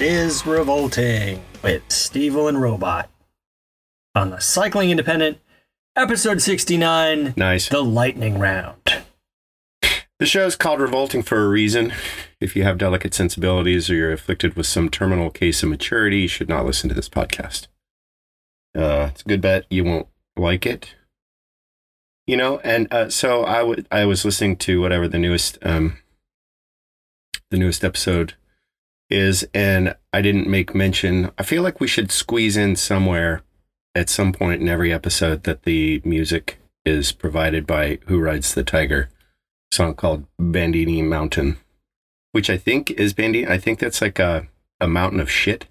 Is Revolting with Stevel and Robot on the Cycling Independent, episode 69, Nice. The Lightning Round. The show is called Revolting for a reason. If you have delicate sensibilities or you're afflicted with some terminal case of maturity, you should not listen to this podcast. Uh, it's a good bet you won't like it. You know, and uh, so I would I was listening to whatever the newest um the newest episode is, and I didn't make mention. I feel like we should squeeze in somewhere at some point in every episode that the music is provided by Who Rides the Tiger song called Bandini Mountain, which I think is Bandini. I think that's like a, a mountain of shit.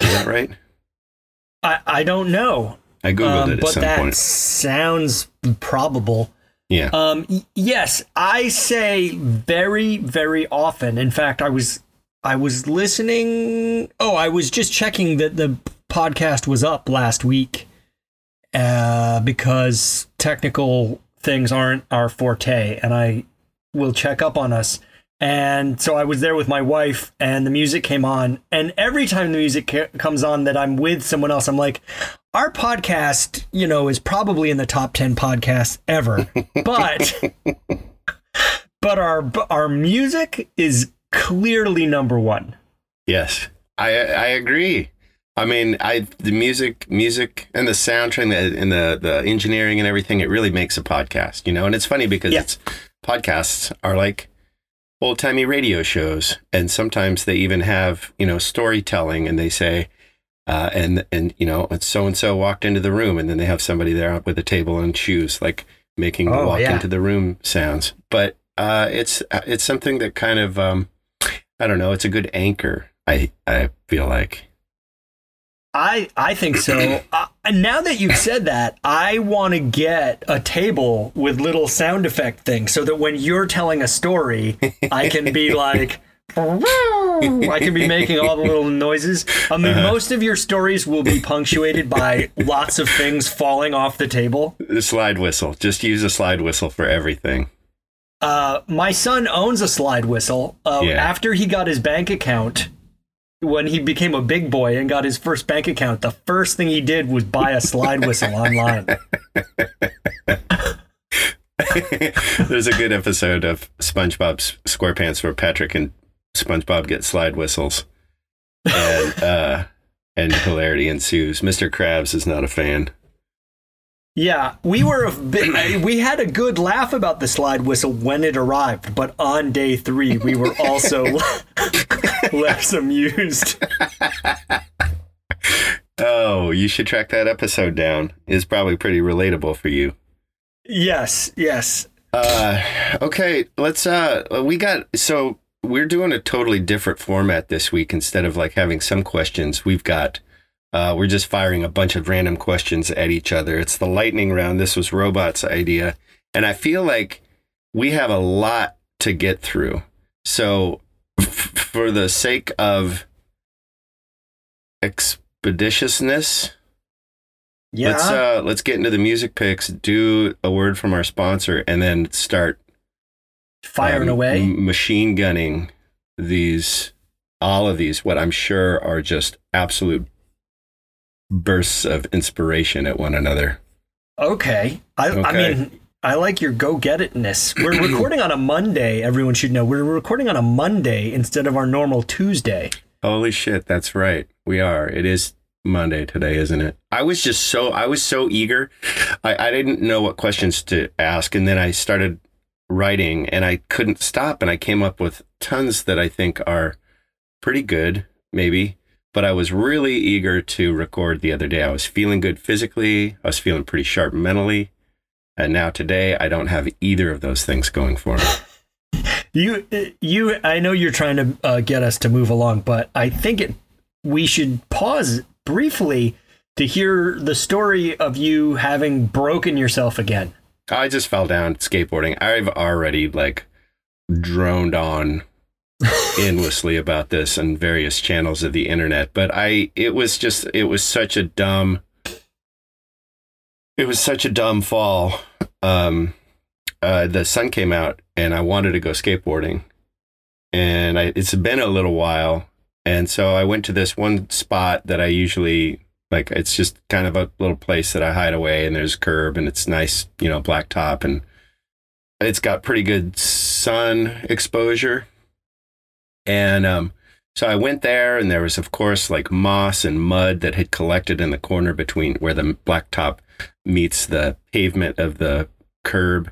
Is that right? I, I don't know, I Googled um, it at but some that point. sounds probable. Yeah. Um, yes, I say very, very often. In fact, I was I was listening. Oh, I was just checking that the podcast was up last week, uh, because technical things aren't our forte, and I will check up on us. And so I was there with my wife, and the music came on. And every time the music ca- comes on that I'm with someone else, I'm like, our podcast, you know, is probably in the top 10 podcasts ever. But but our our music is clearly number 1. Yes, I I agree. I mean, I the music, music, and the soundtrack, and the, and the the engineering and everything. It really makes a podcast, you know. And it's funny because Yeah. it's podcasts are like old timey radio shows, and sometimes they even have you know storytelling, and they say. Uh, and and you know, so and so walked into the room, and then they have somebody there with a table and shoes, like making the Oh, walk yeah. into the room sounds. But uh, it's it's something that kind of um, I don't know. It's a good anchor. I I feel like. I I think so. uh, and now that you've said that, I want to get a table with little sound effect things so that when you're telling a story, I can be like I can be making all the little noises. I mean, most of your stories will be punctuated by lots of things falling off the table. The slide whistle. Just use a slide whistle for everything. Uh, my son owns a slide whistle. Uh, Yeah. After he got his bank account, when he became a big boy and got his first bank account, the first thing he did was buy a slide whistle online. There's a good episode of SpongeBob SquarePants where Patrick and SpongeBob get slide whistles, and uh, and hilarity ensues. Mr. Krabs is not a fan. Yeah, we were a bit, we had a good laugh about the slide whistle when it arrived, but on day three we were also less amused. Oh, you should track that episode down. It's probably pretty relatable for you. Yes, yes. Uh, okay, let's. Uh, we got so we're doing a totally different format this week. Instead of like having some questions, we've got. Uh, we're just firing a bunch of random questions at each other. It's the lightning round. This was Robot's idea, and I feel like we have a lot to get through. So, f- for the sake of expeditiousness, Yeah. let's uh, let's get into the music picks. Do a word from our sponsor, and then start firing um, away. m- machine gunning these, all of these, what I'm sure are just absolute bursts of inspiration at one another. Okay. I, I mean, I like your go get itness. We're recording on a Monday, everyone should know. We're recording on a Monday instead of our normal Tuesday. Holy shit, that's right. We are. It is Monday today, isn't it? I was just so I was so eager. I, I didn't know what questions to ask, and then I started writing, and I couldn't stop, and I came up with tons that I think are pretty good, maybe. But I was really eager to record the other day. I was feeling good physically, I was feeling pretty sharp mentally. And now today, I don't have either of those things going for me. You, you. I know you're trying to uh, get us to move along, but I think it. We should pause briefly to hear the story of you having broken yourself again. I just fell down skateboarding. I've already like droned on endlessly about this on various channels of the internet, but I it was just it was such a dumb it was such a dumb fall. Um uh the sun came out and I wanted to go skateboarding. And I it's been a little while and so I went to this one spot that I usually like it's just kind of a little place that I hide away and there's a curb and it's nice, you know, black top and it's got pretty good sun exposure. And um, so I went there and there was of course like moss and mud that had collected in the corner between where the blacktop meets the pavement of the curb.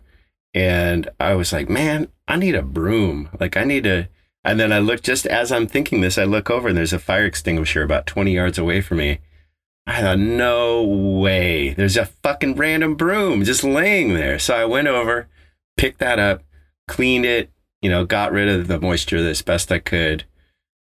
And I was like, man, I need a broom. Like I need a and then I look just as I'm thinking this, I look over and there's a fire extinguisher about 20 yards away from me. I thought, no way. There's a fucking random broom just laying there. So I went over, picked that up, cleaned it, you know, got rid of the moisture as best I could.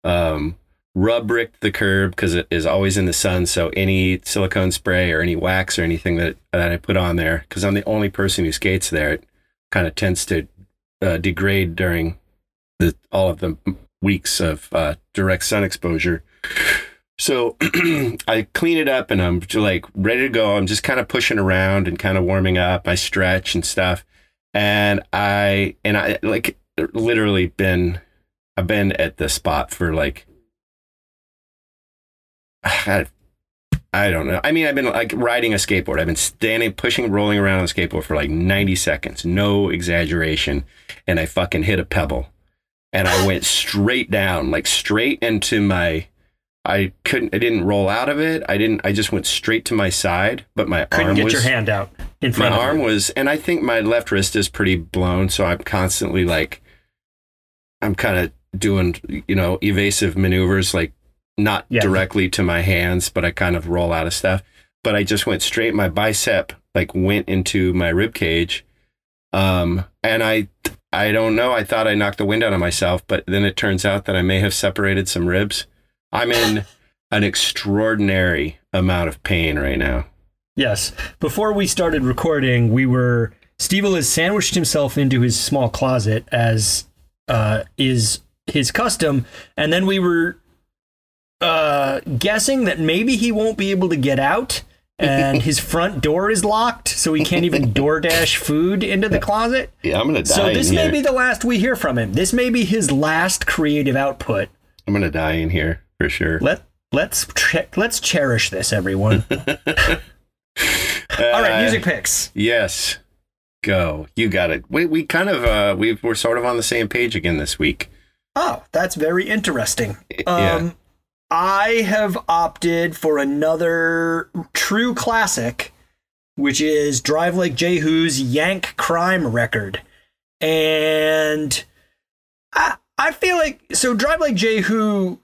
Um, rub bricked the curb because it is always in the sun. So any silicone spray or any wax or anything that, that I put on there, because I'm the only person who skates there, it kind of tends to uh, degrade during the all of the weeks of uh, direct sun exposure. So I clean it up and I'm like ready to go. I'm just kind of pushing around and kind of warming up. I stretch and stuff. And I, and I like literally been, I've been at the spot for like, I, I don't know. I mean, I've been like riding a skateboard. I've been standing, pushing, rolling around on a skateboard for like 90 seconds. No exaggeration. And I fucking hit a pebble and I went straight down, like straight into my, I couldn't. I didn't roll out of it. I didn't. I just went straight to my side. But my Couldn't arm get was. your hand out in my front of arm was, and I think my left wrist is pretty blown. So I'm constantly like, I'm kind of doing, you know, evasive maneuvers, like not Yeah. directly to my hands, but I kind of roll out of stuff. But I just went straight. My bicep like went into my rib cage, um, and I. I don't know. I thought I knocked the wind out of myself, but then it turns out that I may have separated some ribs. I'm in an extraordinary amount of pain right now. Yes. Before we started recording, we were Steve has sandwiched himself into his small closet as uh, is his custom, and then we were uh, guessing that maybe he won't be able to get out, and his front door is locked, so he can't even DoorDash food into the closet. Yeah, I'm gonna die. So this here. may be the last we hear from him. This may be his last creative output. I'm gonna die in here for sure. Let let's che- let's cherish this, everyone. All right, music picks. Yes, go. You got it. We we kind of uh we we're sort of on the same page again this week. Oh, that's very interesting. yeah. Um, I have opted for another true classic, which is Drive Like Jehu's Yank Crime record. And I, I feel like, so Drive Like Jehu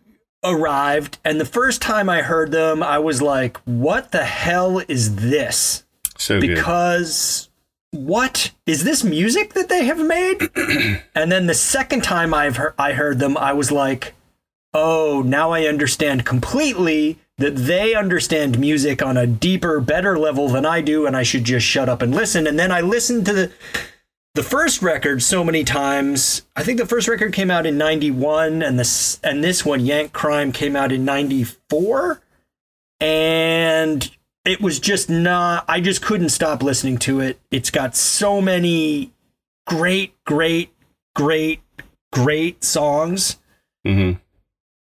arrived, and the first time I heard them, I was like, what the hell is this? So good. What is this music that they have made? and then the second time I've heard, I heard them, I was like, oh, now I understand completely that they understand music on a deeper, better level than I do, and I should just shut up and listen. And then I listened to the the first record so many times. I think the first record came out in '91, and this and this one, Yank Crime, came out in '94, and it was just not. I just couldn't stop listening to it. It's got so many great, great, great, great songs. hmm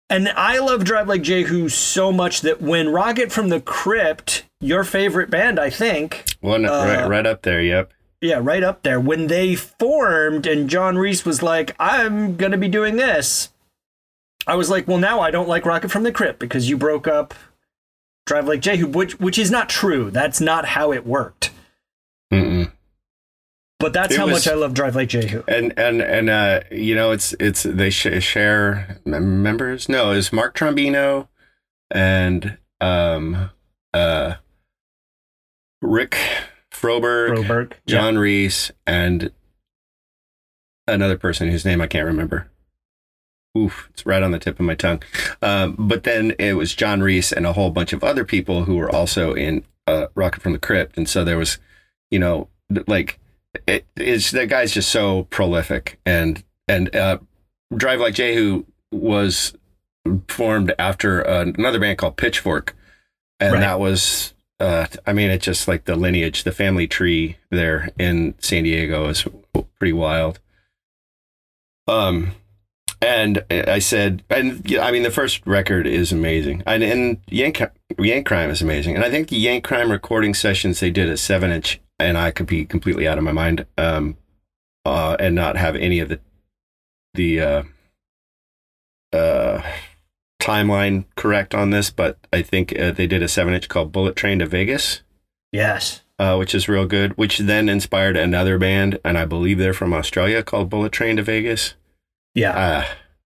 And I love Drive Like Jehu so much that when Rocket from the Crypt, your favorite band, I think, One Uh, right right up there. Yep. yeah, right up there, when they formed and John Reis was like, I'm going to be doing this, I was like, well, now I don't like Rocket from the Crypt because you broke up Drive Like Jehu, which, which is not true. That's not how it worked. Mm-mm. But that's It how was- much I love Drive Like Jehu. And and and uh, you know, it's it's they sh- share members. No, it's Mark Trombino, and um, uh, Rick Froberg, Broberg. John Reis, and another person whose name I can't remember. Oof, it's right on the tip of my tongue. Um, but then it was John Reis and a whole bunch of other people who were also in uh, Rocket from the Crypt, and so there was, you know, like it is that guy's just so prolific, and and uh, Drive Like Jehu was formed after uh, another band called Pitchfork, and Right. that was. Uh, I mean, it's just like the lineage, the family tree there in San Diego is pretty wild. Um, and I said, and I mean, the first record is amazing, and, and Yank Yank Crime is amazing, and I think the Yank Crime recording sessions they did a seven inch, and I could be completely out of my mind, um, uh, and not have any of the the uh, uh, timeline correct on this, but I think uh, they did a seven inch called Bullet Train to Vegas Yes. uh, which is real good, which then inspired another band, and I believe they're from Australia called Bullet Train to Vegas. Yeah. Uh,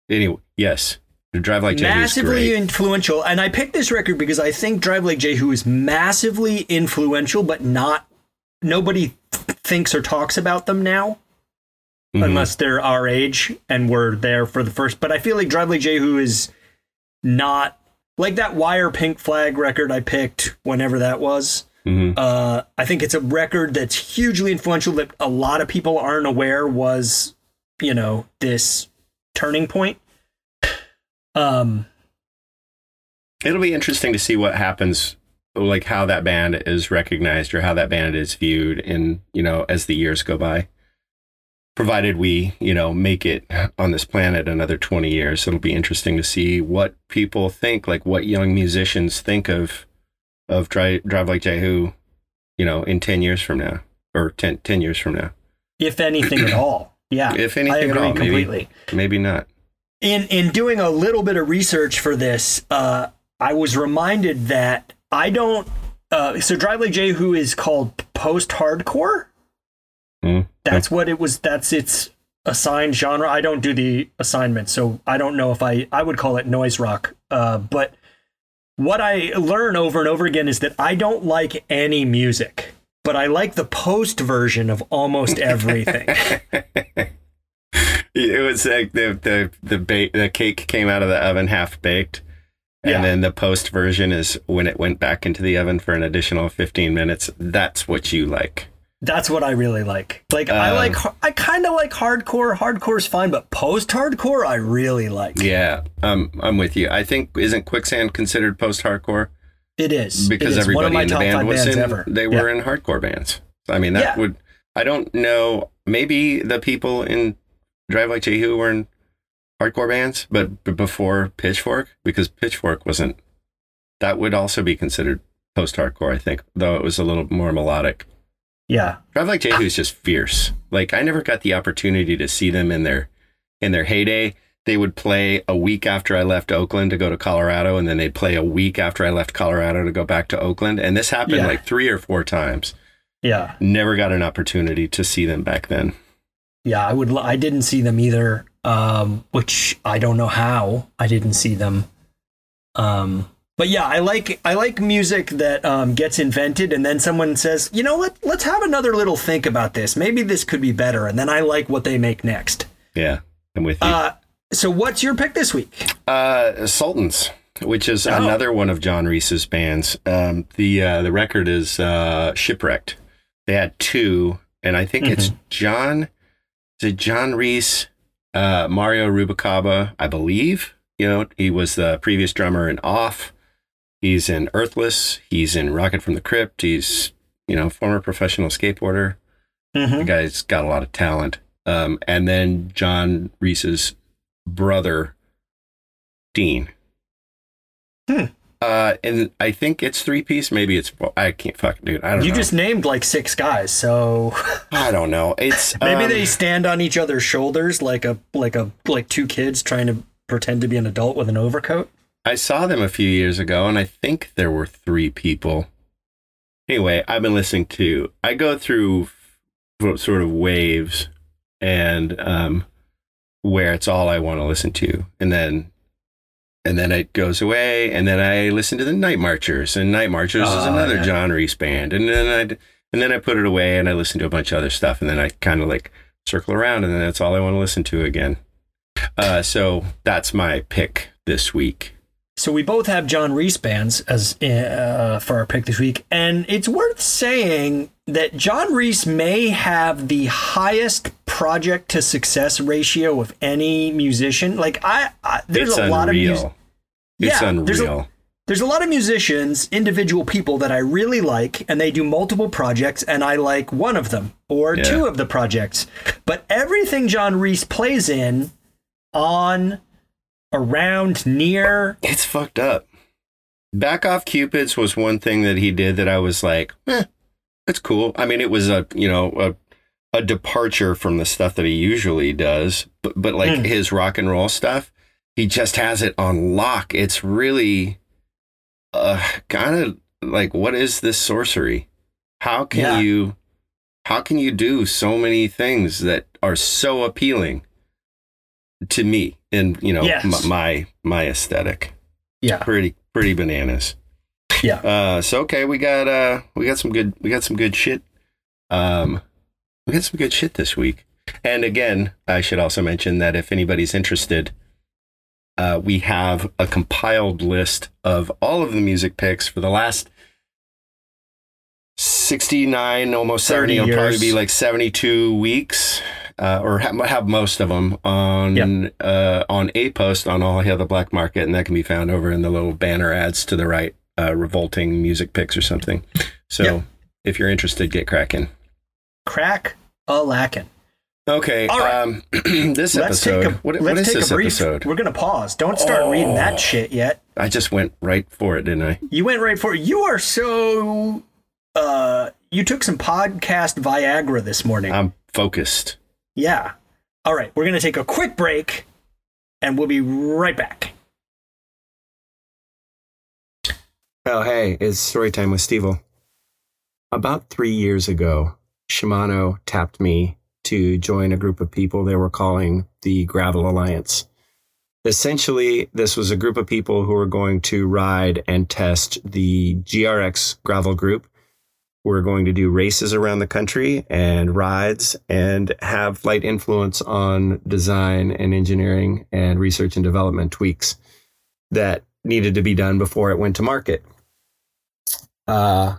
anyway, yes. Drive Like Jehu is massively influential. And I picked this record because I think Drive Like Jehu is massively influential, but not nobody thinks or talks about them now. Mhm. unless they're our age and we're there for the first. But I feel like Drive Like Jehu is not like that Wire Pink Flag record I picked whenever that was. Mhm. Uh, I think it's a record that's hugely influential that a lot of people aren't aware was, you know, this turning point. Um, It'll be interesting to see what happens, like how that band is recognized or how that band is viewed in, you know, as the years go by. Provided we, you know, make it on this planet another 20 years, it'll be interesting to see what people think, like what young musicians think of of Drive, Drive Like Jehu, you know, in 10 years from now or 10, 10 years from now. if anything at all, yeah, If I anything at all, completely. maybe not. in in doing a little bit of research for this, uh, I was reminded that I don't. Uh, so Drive Like Jehu is called post hardcore. Mm. That's what it was. That's its assigned genre. I don't do the assignment, so I don't know if I I would call it noise rock. Uh, but what I learn over and over again is that I don't like any music, but I like the post version of almost everything. it was like the the the ba- the cake came out of the oven half baked, and Yeah. then the post version is when it went back into the oven for an additional fifteen minutes. That's what you like. That's what I really like. Like I Um, like I kind of like hardcore. Hardcore's fine, but post hardcore I really like. Yeah, um, I'm with you. I think isn't Quicksand considered post hardcore It is because It is everybody in the band was in. ever. They Yeah. were in hardcore bands. I mean, that Yeah. would. I don't know. Maybe the people in Drive Like Jehu were in hardcore bands, but b- before Pitchfork, because Pitchfork wasn't. That would also be considered post hardcore, I think, though it was a little more melodic. Yeah, Drive Like Jehu is just fierce. Like I never got the opportunity to see them in their in their heyday. They would play a week after I left Oakland to go to Colorado, and then they'd play a week after I left Colorado to go back to Oakland. And this happened Yeah. like three or four times. yeah, Never got an opportunity to see them back then. yeah. I would. l- I didn't see them either. Um, which I don't know how I didn't see them. Um, but yeah, I like I like music that um, gets invented, and then someone says, you know, what? let's have another little think about this. Maybe this could be better, and then I like what they make next. Yeah, I'm with you. Uh, so what's your pick this week? Uh, Sultans, which is Oh. another one of John Reis's bands. Um, the uh, the record is uh, Shipwrecked. They had two, and I think it's John. Is it John Reis, uh, Mario Rubalcaba? I believe. You know, he was the previous drummer in Off. He's in Earthless. He's in Rocket from the Crypt. He's you know former professional skateboarder. Mhm. The guy's got a lot of talent. Um, and then John Reis's brother, Dean. Hmm. Uh, and I think it's three piece. Maybe it's well, I can't fuck, dude. I don't know. You know. just named like six guys, so I don't know. It's maybe um, they stand on each other's shoulders like a like a like two kids trying to pretend to be an adult with an overcoat. I saw them a few years ago, and I think there were three people. Anyway, I've been listening to. I go through f- sort of waves, and um, where it's all I want to listen to, and then and then it goes away, and then I listen to the Night Marchers, and Night Marchers is Oh, another yeah. John Reis band, and then I and then I put it away, and I listen to a bunch of other stuff, and then I kind of like circle around, and then that's all I want to listen to again. Uh, so that's my pick this week. So we both have John Reis bands as uh, for our pick this week, and it's worth saying that John Reis may have the highest project to success ratio of any musician. Like I, I there's it's a lot of unreal. music. it's Yeah, there's a- unreal. There's a lot of musicians, individual people that I really like, and they do multiple projects, and I like one of them or Yeah. two of the projects. But everything John Reis plays in, on, around, near, It's fucked up. Back off Cupids was one thing that he did that I was like, eh, it's cool. I mean, it was a you know a a departure from the stuff that he usually does, but but like Mm. his rock and roll stuff, he just has it on lock. It's really uh kind of like what is this sorcery? How can Yeah. you how can you do so many things that are so appealing to me and you know Yes. m- my my aesthetic? yeah, pretty pretty bananas. Yeah. Uh so okay, we got uh we got some good we got some good shit. Um we got some good shit this week. And again, I should also mention that if anybody's interested, uh we have a compiled list of all of the music picks for the last 69 almost 70 30 it'll probably be like 72 weeks uh, or have, have most of them on Yep. uh, on a post on all Hail the black market and that can be found over in the little banner ads to the right uh, revolting music picks or something so Yep. if you're interested get cracking crack a lacking. okay All right. um, this Let's episode take a what, let's what is take this a brief. episode We're gonna pause. Don't start reading Oh. that shit yet. i just went right for it didn't i You went right for it. You are so. Uh, you took some podcast Viagra this morning. i'm focused yeah. All right, we're gonna take a quick break, and we'll be right back. Oh, hey, it's story time with Steve. About three years ago, Shimano tapped me to join a group of people they were calling the Gravel Alliance. Essentially, this was a group of people who were going to ride and test the GRX gravel group. We're going to do races around the country and rides and have light influence on design and engineering and research and development tweaks that needed to be done before it went to market. Uh,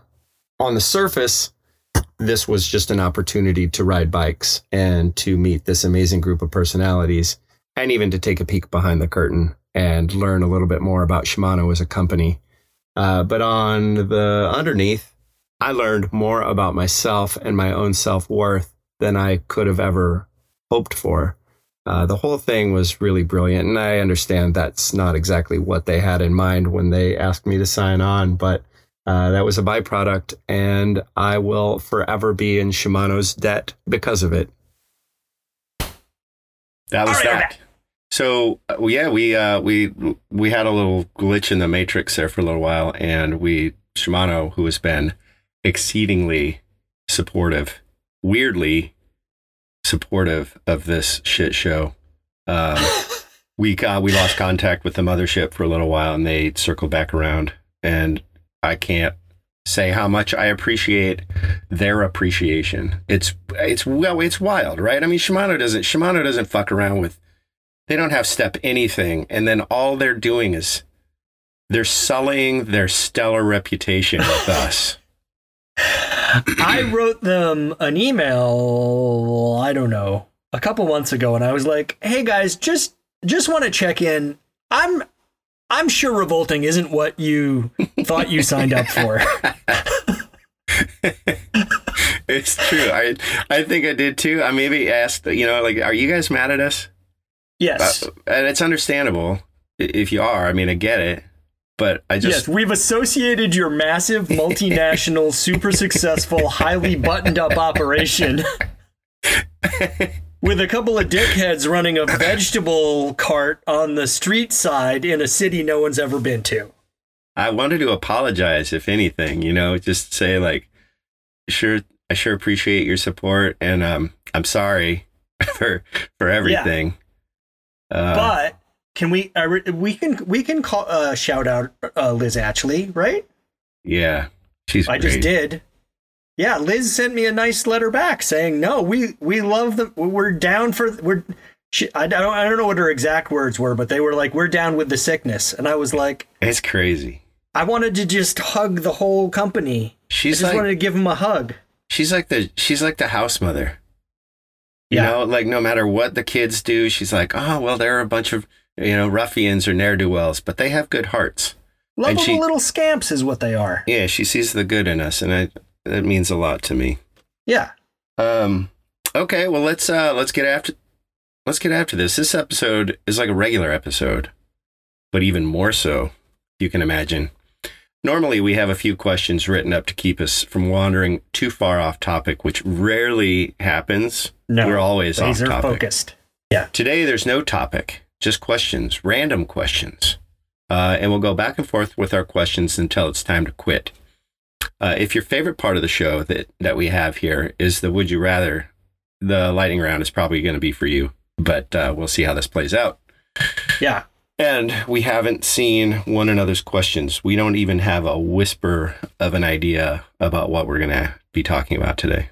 on the surface, this was just an opportunity to ride bikes and to meet this amazing group of personalities, and even to take a peek behind the curtain and learn a little bit more about Shimano as a company. Uh, but on the underneath, I learned more about myself and my own self worth than I could have ever hoped for. Uh, the whole thing was really brilliant, and I understand that's not exactly what they had in mind when they asked me to sign on, but uh, that was a byproduct, and I will forever be in Shimano's debt because of it. That was All right, I'm that. So uh, well, yeah, we uh, we we had a little glitch in the matrix there for a little while, and we Shimano, who has been exceedingly supportive, weirdly supportive of this shit show. Um, we got we lost contact with the mothership for a little while, and they circled back around, and I can't say how much I appreciate their appreciation. It's it's well, it's wild, right? I mean, Shimano doesn't Shimano doesn't fuck around with. They don't have step anything, and then all they're doing is they're sullying their stellar reputation with us. I wrote them an email, I don't know, a couple months ago and I was like, "Hey guys, just just want to check in. I'm I'm sure revolting isn't what you thought you signed up for." it's true. I I think I did too. I maybe asked, you know, like, are you guys mad at us? yes. Uh, and it's understandable if you are. I mean, I get it, but I just yes, we've associated your massive multinational super successful highly buttoned up operation with a couple of dickheads running a vegetable cart on the street side in a city no one's ever been to. I wanted to apologize, if anything, you know, just say like, sure, I sure appreciate your support, and um, I'm sorry for for everything. Uh, but Can we? Uh, we can. We can call. Uh, shout out uh, Liz Ashley, right? Yeah, she's. I just did. Yeah, Liz sent me a nice letter back saying, "No, we we love the. We're down for. We're. She, I don't. I don't know what her exact words were, but they were like, "We're down with the sickness," and I was like, It's crazy. I wanted to just hug the whole company. I She's just like wanted to give them a hug. she's like the she's like the house mother. You Yeah. know, like no matter what the kids do, she's like, oh well, they're a bunch of you know ruffians or ne'er do wells, but they have good hearts. Lovable she- little scamps is what they are. Yeah, she sees the good in us, and I, that means a lot to me. Yeah. Um, okay, well let's uh let's get after let's get after this. This episode is like a regular episode, but even more so, you can imagine. Normally, we have a few questions written up to keep us from wandering too far off topic, which rarely happens. No. We're always off topic. focused. Yeah. Today, there's no topic, just questions, random questions. Uh, and we'll go back and forth with our questions until it's time to quit. Uh, if your favorite part of the show that, that we have here is the Would You Rather, the lightning round is probably going to be for you, but uh, we'll see how this plays out. Yeah. And we haven't seen one another's questions. We don't even have a whisper of an idea about what we're going to be talking about today.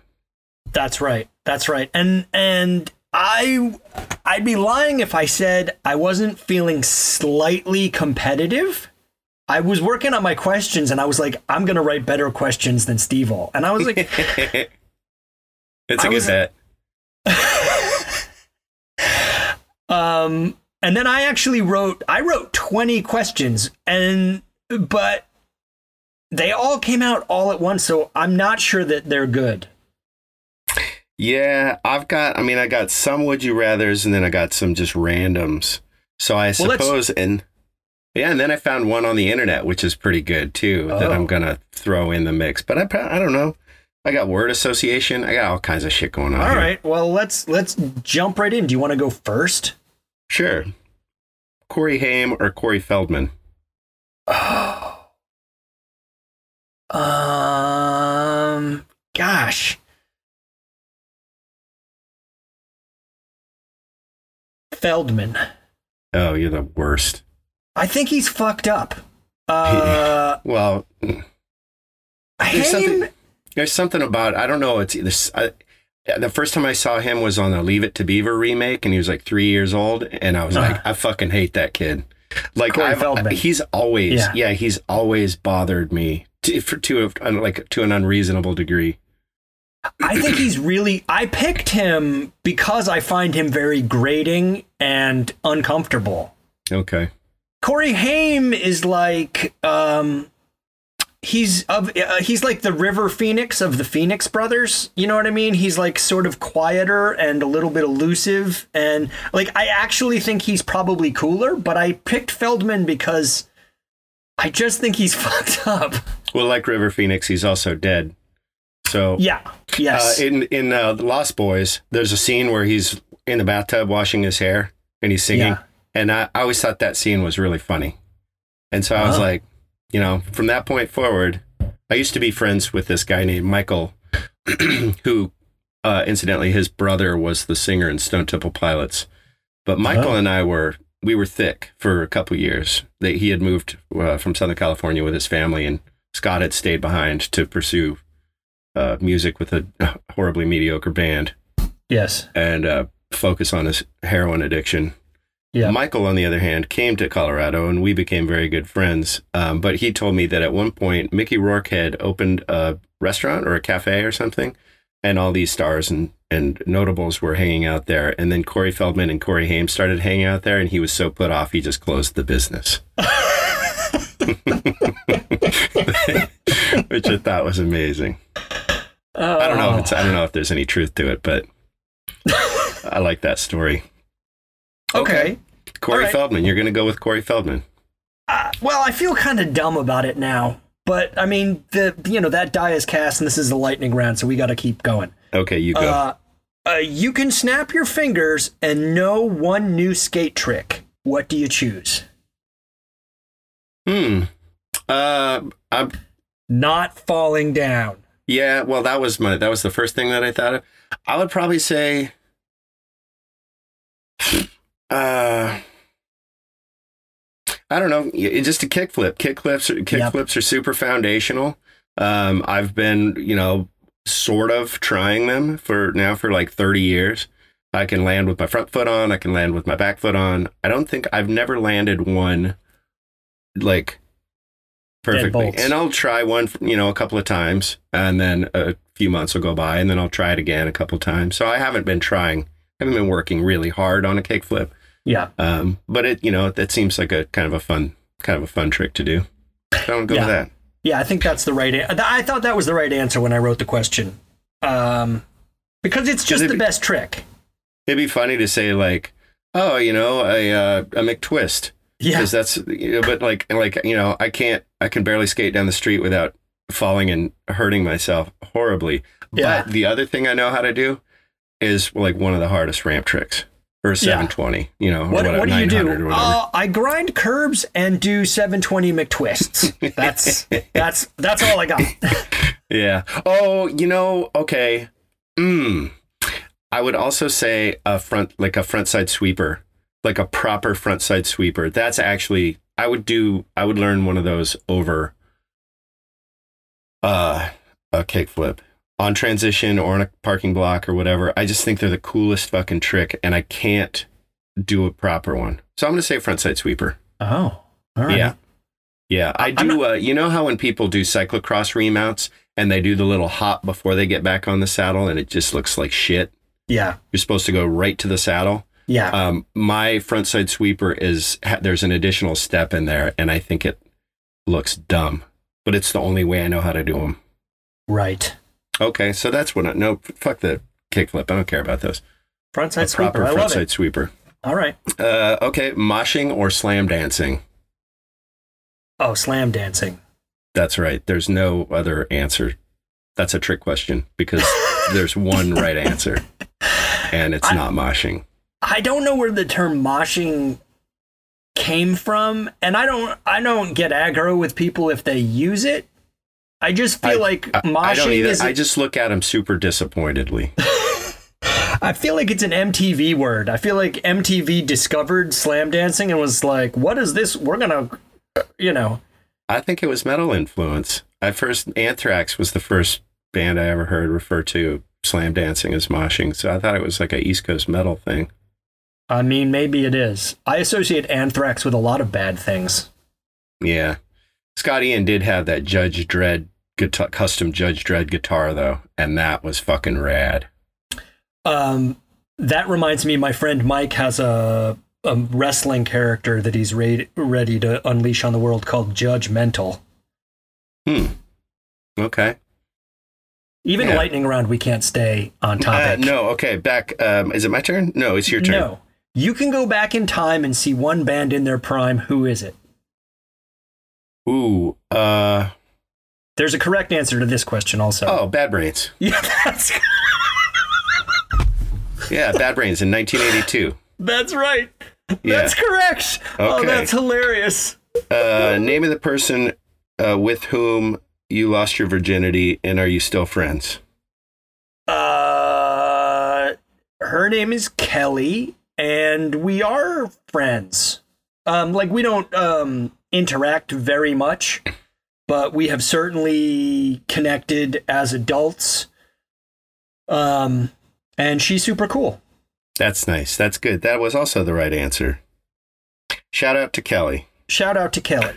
That's right. That's right. And and I I'd be lying if I said I wasn't feeling slightly competitive. I was working on my questions and I was like, I'm gonna write better questions than Steve All. And I was like, it's a I good bet. um, and then I actually wrote I wrote 20 questions and but they all came out all at once, so I'm not sure that they're good. Yeah, I've got. I mean, I got some would you rather's, and then I got some just randoms. So I Well, let's- suppose, and yeah, and then I found one on the internet, which is pretty good too. That Oh. I'm gonna throw in the mix. But I, I don't know. I got word association. I got all kinds of shit going on. All here. right, well let's let's jump right in. Do you want to go first? sure. Corey Haim or Corey Feldman? Oh. Um. Gosh. Feldman. Oh, you're the worst. I think he's fucked up. Uh, Well, There's something- there's something about I don't know. It's this. I, the first time I saw him was on the Leave It to Beaver remake, and he was like three years old, and I was Uh-huh. like, I fucking hate that kid. Like he's always Yeah. yeah. he's always bothered me to for, to a, like to an unreasonable degree. I think he's really. I picked him because I find him very grating and uncomfortable. Okay, Corey Haim is like um he's of uh, he's like the River Phoenix of the Phoenix brothers, you know what I mean? He's like sort of quieter and a little bit elusive and like I actually think he's probably cooler, but I picked Feldman because I just think he's fucked up. well, like River Phoenix, he's also dead. So Yeah. Yes. uh, in in uh, the Lost Boys, there's a scene where he's in the bathtub washing his hair and he's singing, Yeah. and I, I always thought that scene was really funny, and so I was Uh-huh. like, you know, from that point forward, I used to be friends with this guy named Michael, who, uh, incidentally, his brother was the singer in Stone Temple Pilots, but Michael Oh. and I were we were thick for a couple years. That he had moved uh, from Southern California with his family, and Scott had stayed behind to pursue uh, music with a horribly mediocre band yes. and uh, focus on his heroin addiction. Yeah. Michael, on the other hand, came to Colorado and we became very good friends. Um, but he told me that at one point, Mickey Rourke had opened a restaurant or a cafe or something, and all these stars and, and notables were hanging out there. And then Corey Feldman and Corey Haim started hanging out there, and he was so put off, he just closed the business. Which I thought was amazing. I don't know if it's I don't know if there's any truth to it, but I like that story. Okay. Corey All right. Feldman, you're gonna go with Corey Feldman. Uh, well, I feel kind of dumb about it now, but I mean, the you know that die is cast, and this is the lightning round, so we got to keep going. Okay, you go. Uh, uh, you can snap your fingers and know one new skate trick. What do you choose? Hmm. Uh, I'm Not falling down. yeah. Well, that was my that was the first thing that I thought of. I would probably say, uh, I don't know, just a kickflip. Kickflips, are- Yep. kickflips are super foundational. Um, I've been, you know, sort of trying them for now for like 30 years. I can land with my front foot on. I can land with my back foot on. I don't think I've never landed one like perfectly. And I'll try one, you know, a couple of times, and then a few months will go by, and then I'll try it again a couple of times. So I haven't been trying. I haven't been working really hard on a kickflip. Yeah. Um, but it, you know, that seems like a kind of a fun, kind of a fun trick to do. So I'm go Yeah. with that. Yeah, I think that's the right. An- I thought that was the right answer when I wrote the question, um, because it's just the be- best trick. It'd be funny to say like, oh, you know, a uh, a McTwist, Yeah, because that's, you know, but like, like you know, I can't, I can barely skate down the street without falling and hurting myself horribly. Yeah. But the other thing I know how to do is like one of the hardest ramp tricks or 720. You know, or What, whatever, what do you do? Uh, I grind curbs and do 720 McTwists. That's that's that's all I got. Yeah. Oh, you know, okay. Mm. I would also say a front, like a front side sweeper, like a proper front side sweeper. That's actually, I would do, I would learn one of those over uh, a kickflip on transition or on a parking block or whatever. I just think they're the coolest fucking trick and I can't do a proper one. So I'm going to say front side sweeper. Oh, all right. Yeah. Yeah, I do. uh, you know how when people do cyclocross remounts and they do the little hop before they get back on the saddle and it just looks like shit? Yeah. You're supposed to go right to the saddle. Yeah. Um, my front side sweeper is, there's an additional step in there and I think it looks dumb, but it's the only way I know how to do them. right. Okay, so that's what I, no, fuck the kickflip. I don't care about those. Front A side sweeper. proper front side sweeper. All right. Uh, okay, moshing or slam dancing. Oh, slam dancing. That's right. There's no other answer. That's a trick question because there's one right answer, and it's I- not moshing. I don't know where the term moshing came from, and I don't I don't get aggro with people if they use it. I just feel I- like I, moshing I don't either. is. I just look at them super disappointedly. I feel like it's an MTV word. I feel like MTV discovered slam dancing and was like, "What is this? We're gonna, you know." I think it was metal influence. I first Anthrax was the first band I ever heard refer to slam dancing as moshing, so I thought it was like a East Coast metal thing. I mean, maybe it is. I associate Anthrax with a lot of bad things. Yeah, Scott Ian did have that Judge Dredd guitar, custom Judge Dredd guitar though, and that was fucking rad. Um, that reminds me, my friend Mike has a, a wrestling character that he's re- ready to unleash on the world called Judgmental. Hmm. Okay. Even Yeah. lightning round, we can't stay on Uh, topic. no, okay, back. Um, is it my turn? No, it's your turn. No. You can go back in time and see one band in their prime. Who is it? Ooh, uh, There's a correct answer to this question, also. oh, Bad Brains. Yeah, that's, Yeah, Bad Brains in 1982. that's right. Yeah. That's correct. Oh, that's hilarious. Uh, name of the person uh, with whom you lost your virginity, and are you still friends? Uh, her name is Kelly, and we are friends. Um, like we don't um interact very much, but we have certainly connected as adults. Um, and she's super cool. That's nice. That's good. That was also the right answer. Shout out to Kelly. Shout out to Kelly.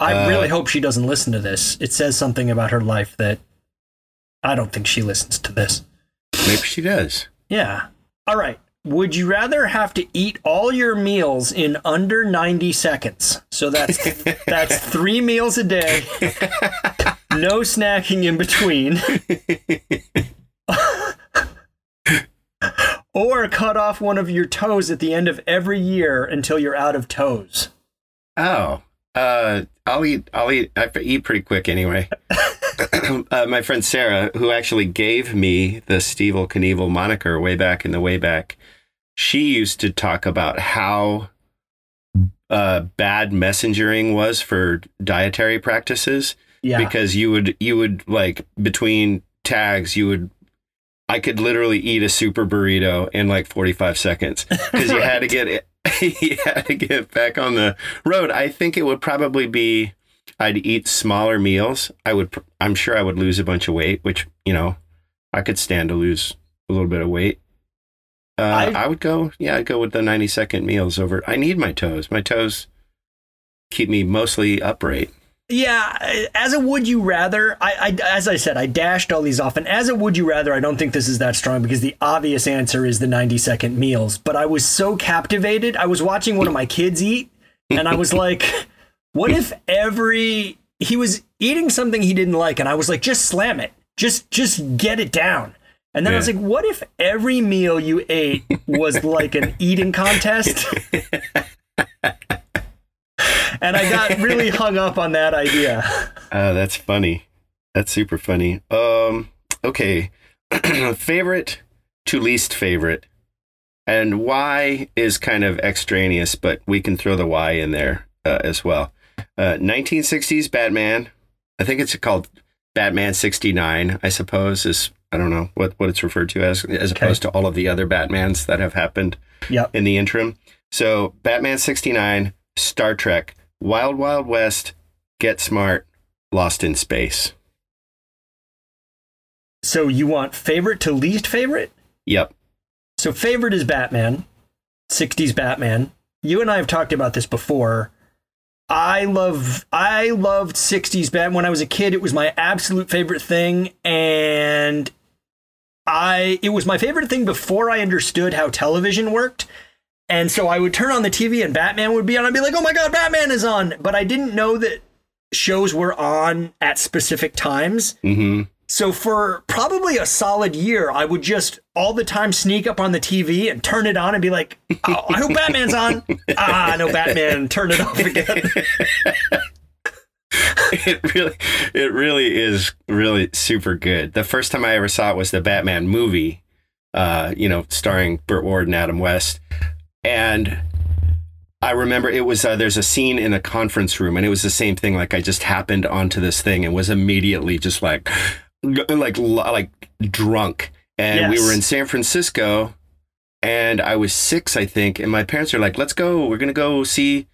I Uh, really hope she doesn't listen to this. It says something about her life that I don't think she listens to this. Maybe she does. Yeah. All right. Would you rather have to eat all your meals in under 90 seconds? So that's that's 3 meals a day. No snacking in between. or cut off one of your toes at the end of every year until you're out of toes. Oh, uh, I'll eat. I'll eat. I eat pretty quick anyway. uh, my friend Sarah, who actually gave me the Stevel Knievel moniker way back in the way back, she used to talk about how uh, bad messengering was for dietary practices Yeah. because you would you would like between tags you would I could literally eat a super burrito in like 45 seconds because you had to get it yeah, to get back on the road, I think it would probably be I'd eat smaller meals. I would, I'm sure I would lose a bunch of weight, which you know, I could stand to lose a little bit of weight. Uh, I- I, would go, yeah, I'd go with the 90 second meals over. I need my toes. My toes keep me mostly upright. Yeah, as a would you rather, I, I as I said, I dashed all these off, and as a would you rather, I don't think this is that strong because the obvious answer is the 90 second meals. But I was so captivated. I was watching one of my kids eat, and I was like, what if every he was eating something he didn't like, and I was like, just slam it, just just get it down. And then I was like, what if every meal you ate was like an eating contest? and I got really hung up on that idea. Uh, that's funny. That's super funny. Um, okay. favorite to least favorite. And why is kind of extraneous, but we can throw the why in there uh, as well. Uh, 1960s Batman. I think it's called Batman 69, I suppose, is, I don't know what, what it's referred to as, as Okay. opposed to all of the other Batmans that have happened Yep. in the interim. So, Batman 69, Star Trek, Wild Wild West, Get Smart, Lost in Space. So you want favorite to least favorite? Yep. So favorite is Batman, 60s Batman. You and I have talked about this before. I love I loved 60s Batman when I was a kid. It was my absolute favorite thing and I it was my favorite thing before I understood how television worked. And so I would turn on the TV and Batman would be on. I'd be like, "Oh my god, Batman is on!" But I didn't know that shows were on at specific times. Mm-hmm. So for probably a solid year, I would just all the time sneak up on the TV and turn it on and be like, oh, "I hope Batman's on." ah, no Batman. Turn it off again. it really it really is really super good. The first time I ever saw it was the Batman movie, uh, you know, starring Burt Ward and Adam West. And I remember it was uh, there's a scene in a conference room and it was the same thing like I just happened onto this thing and was immediately just like like like drunk. And we were in San Francisco and I was 6 I think and my parents are like let's go we're going to go see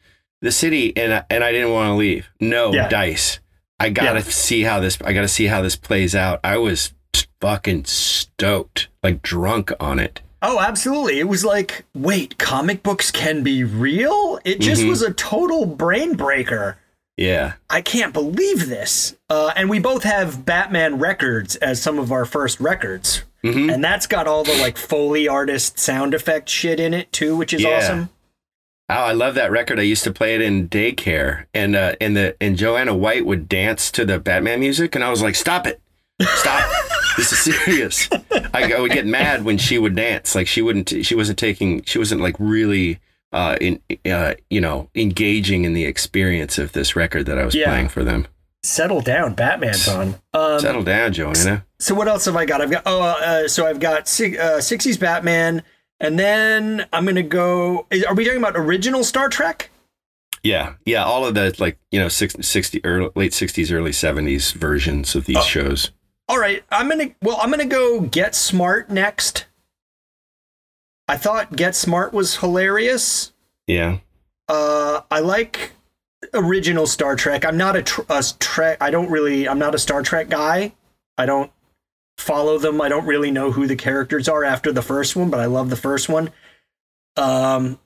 the city and I, and I didn't want to leave. No Yeah. dice. I got to Yeah. see how this I got to see how this plays out. I was fucking stoked, like drunk on it. Oh, absolutely. It was like, wait, comic books can be real? It just Mhm. was a total brain breaker. Yeah. I can't believe this. Uh, and we both have Batman records as some of our first records. Mhm. And that's got all the like Foley artist sound effect shit in it too, which is Yeah. awesome. Oh, I love that record. I used to play it in daycare, and uh, and the and Joanna White would dance to the Batman music, and I was like, "Stop it, stop! this is serious." I, I would get mad when she would dance. Like she wouldn't, she wasn't taking, she wasn't like really, uh, in, uh, you know, engaging in the experience of this record that I was Yeah. playing for them. Settle down, Batman's on. Um, Settle down, Joanna. so what else have I got? I've got oh, uh, so I've got uh, 60s Batman, and then I'm gonna go. Are we talking about original Star Trek? Yeah, yeah, all of the like you know, six- 60, early, late sixties, early seventies versions of these shows. All right, I'm gonna. Well, I'm gonna go Get Smart next. I thought Get Smart was hilarious. Yeah, Uh, I like original Star Trek. I'm not a, tr- a Trek. I don't really. I'm not a Star Trek guy. I don't follow them. I don't really know who the characters are after the first one, but I love the first one. Um,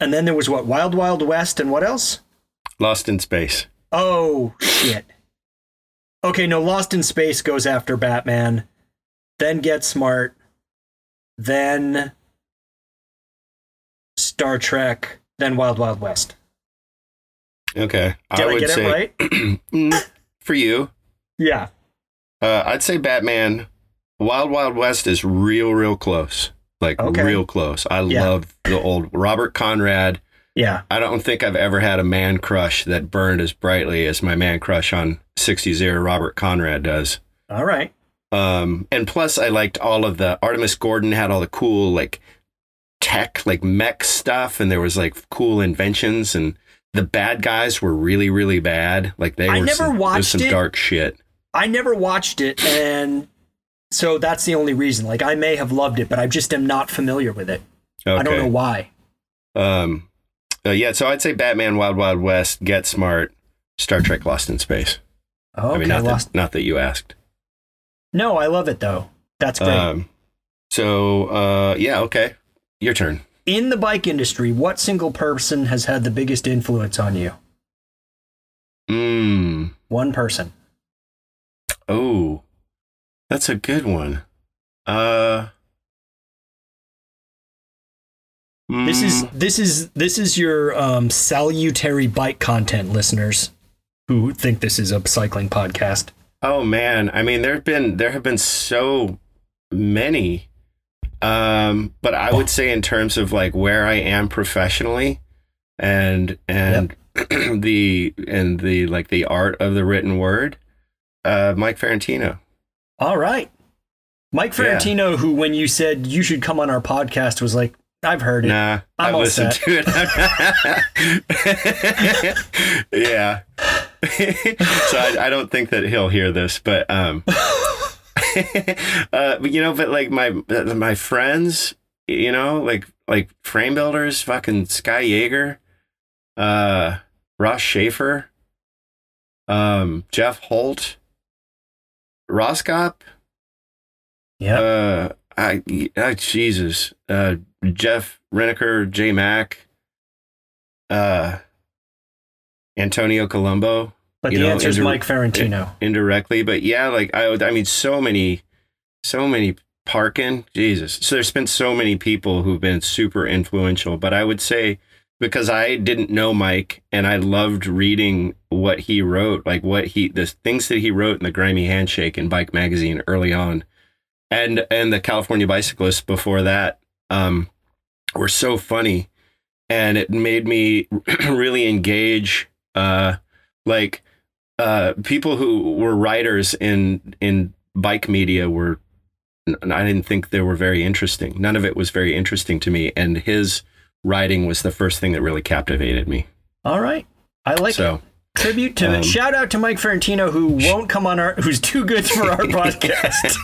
and then there was what Wild Wild West and what else? Lost in Space. Oh shit. Okay, no, Lost in Space goes after Batman, then Get Smart, then Star Trek, then Wild Wild West. Okay, Did I, would get say it right? Mm, for you, Yeah. Uh, I'd say Batman. Wild Wild West is real, real close. Like Okay. real close. I Yeah. love the old Robert Conrad. Yeah. I don't think I've ever had a man crush that burned as brightly as my man crush on 60s era Robert Conrad does. All right. Um, and plus, I liked all of the Artemus Gordon had all the cool like tech, like mech stuff, and there was like cool inventions, and the bad guys were really, really bad. Like they I were never some, watched some it. dark shit. I never watched it, and so that's the only reason. Like, I may have loved it, but I just am not familiar with it. Okay. I don't know why. Um, uh, yeah, so I'd say Batman, Wild Wild West, Get Smart, Star Trek, Lost in Space. Okay, I mean, not lost. that not that you asked. No, I love it though. That's great. Um, so uh, yeah, okay, your turn. In the bike industry, what single person has had the biggest influence on you? Mm. One person. Oh, that's a good one. Uh, This is mm, this is this is your um, salutary bike content listeners who think this is a cycling podcast. oh man. I mean, there've been there have been so many. Um, but I would say in terms of like where I am professionally, and and the and the like the art of the written word, uh, Mike Ferrentino. All right. Mike Yeah. Ferrentino, who when you said you should come on our podcast, was like, I've heard it. Nah, I'm I listened set. to it. yeah. so I, I don't think that he'll hear this, but um, uh, but you know, but like my my friends, you know, like like frame builders, fucking Sky Yaeger, uh, Ross Shafer, um, Jeff Holt, Roscop, Yeah. uh, I, uh, Jesus, uh, Jeff Reneker, J Mac, uh, Antonio Colombo but the know, answer is indir- Mike Ferrentino. indirectly, but yeah, like I, I mean, so many, so many Parkin, Jesus. So there's been so many people who've been super influential, but I would say because I didn't know Mike and I loved reading what he wrote, like what he, the things that he wrote in the Grimy Handshake and Bike Magazine early on, and and the California Bicyclists before that, um, were so funny, and it made me really engage, uh, like uh, people who were writers in in bike media were I didn't think they were very interesting. None of it was very interesting to me, and his writing was the first thing that really captivated me. All right. I like it. so Tribute to um, shout out to Mike Ferrentino who won't come on our who's too good for our podcast.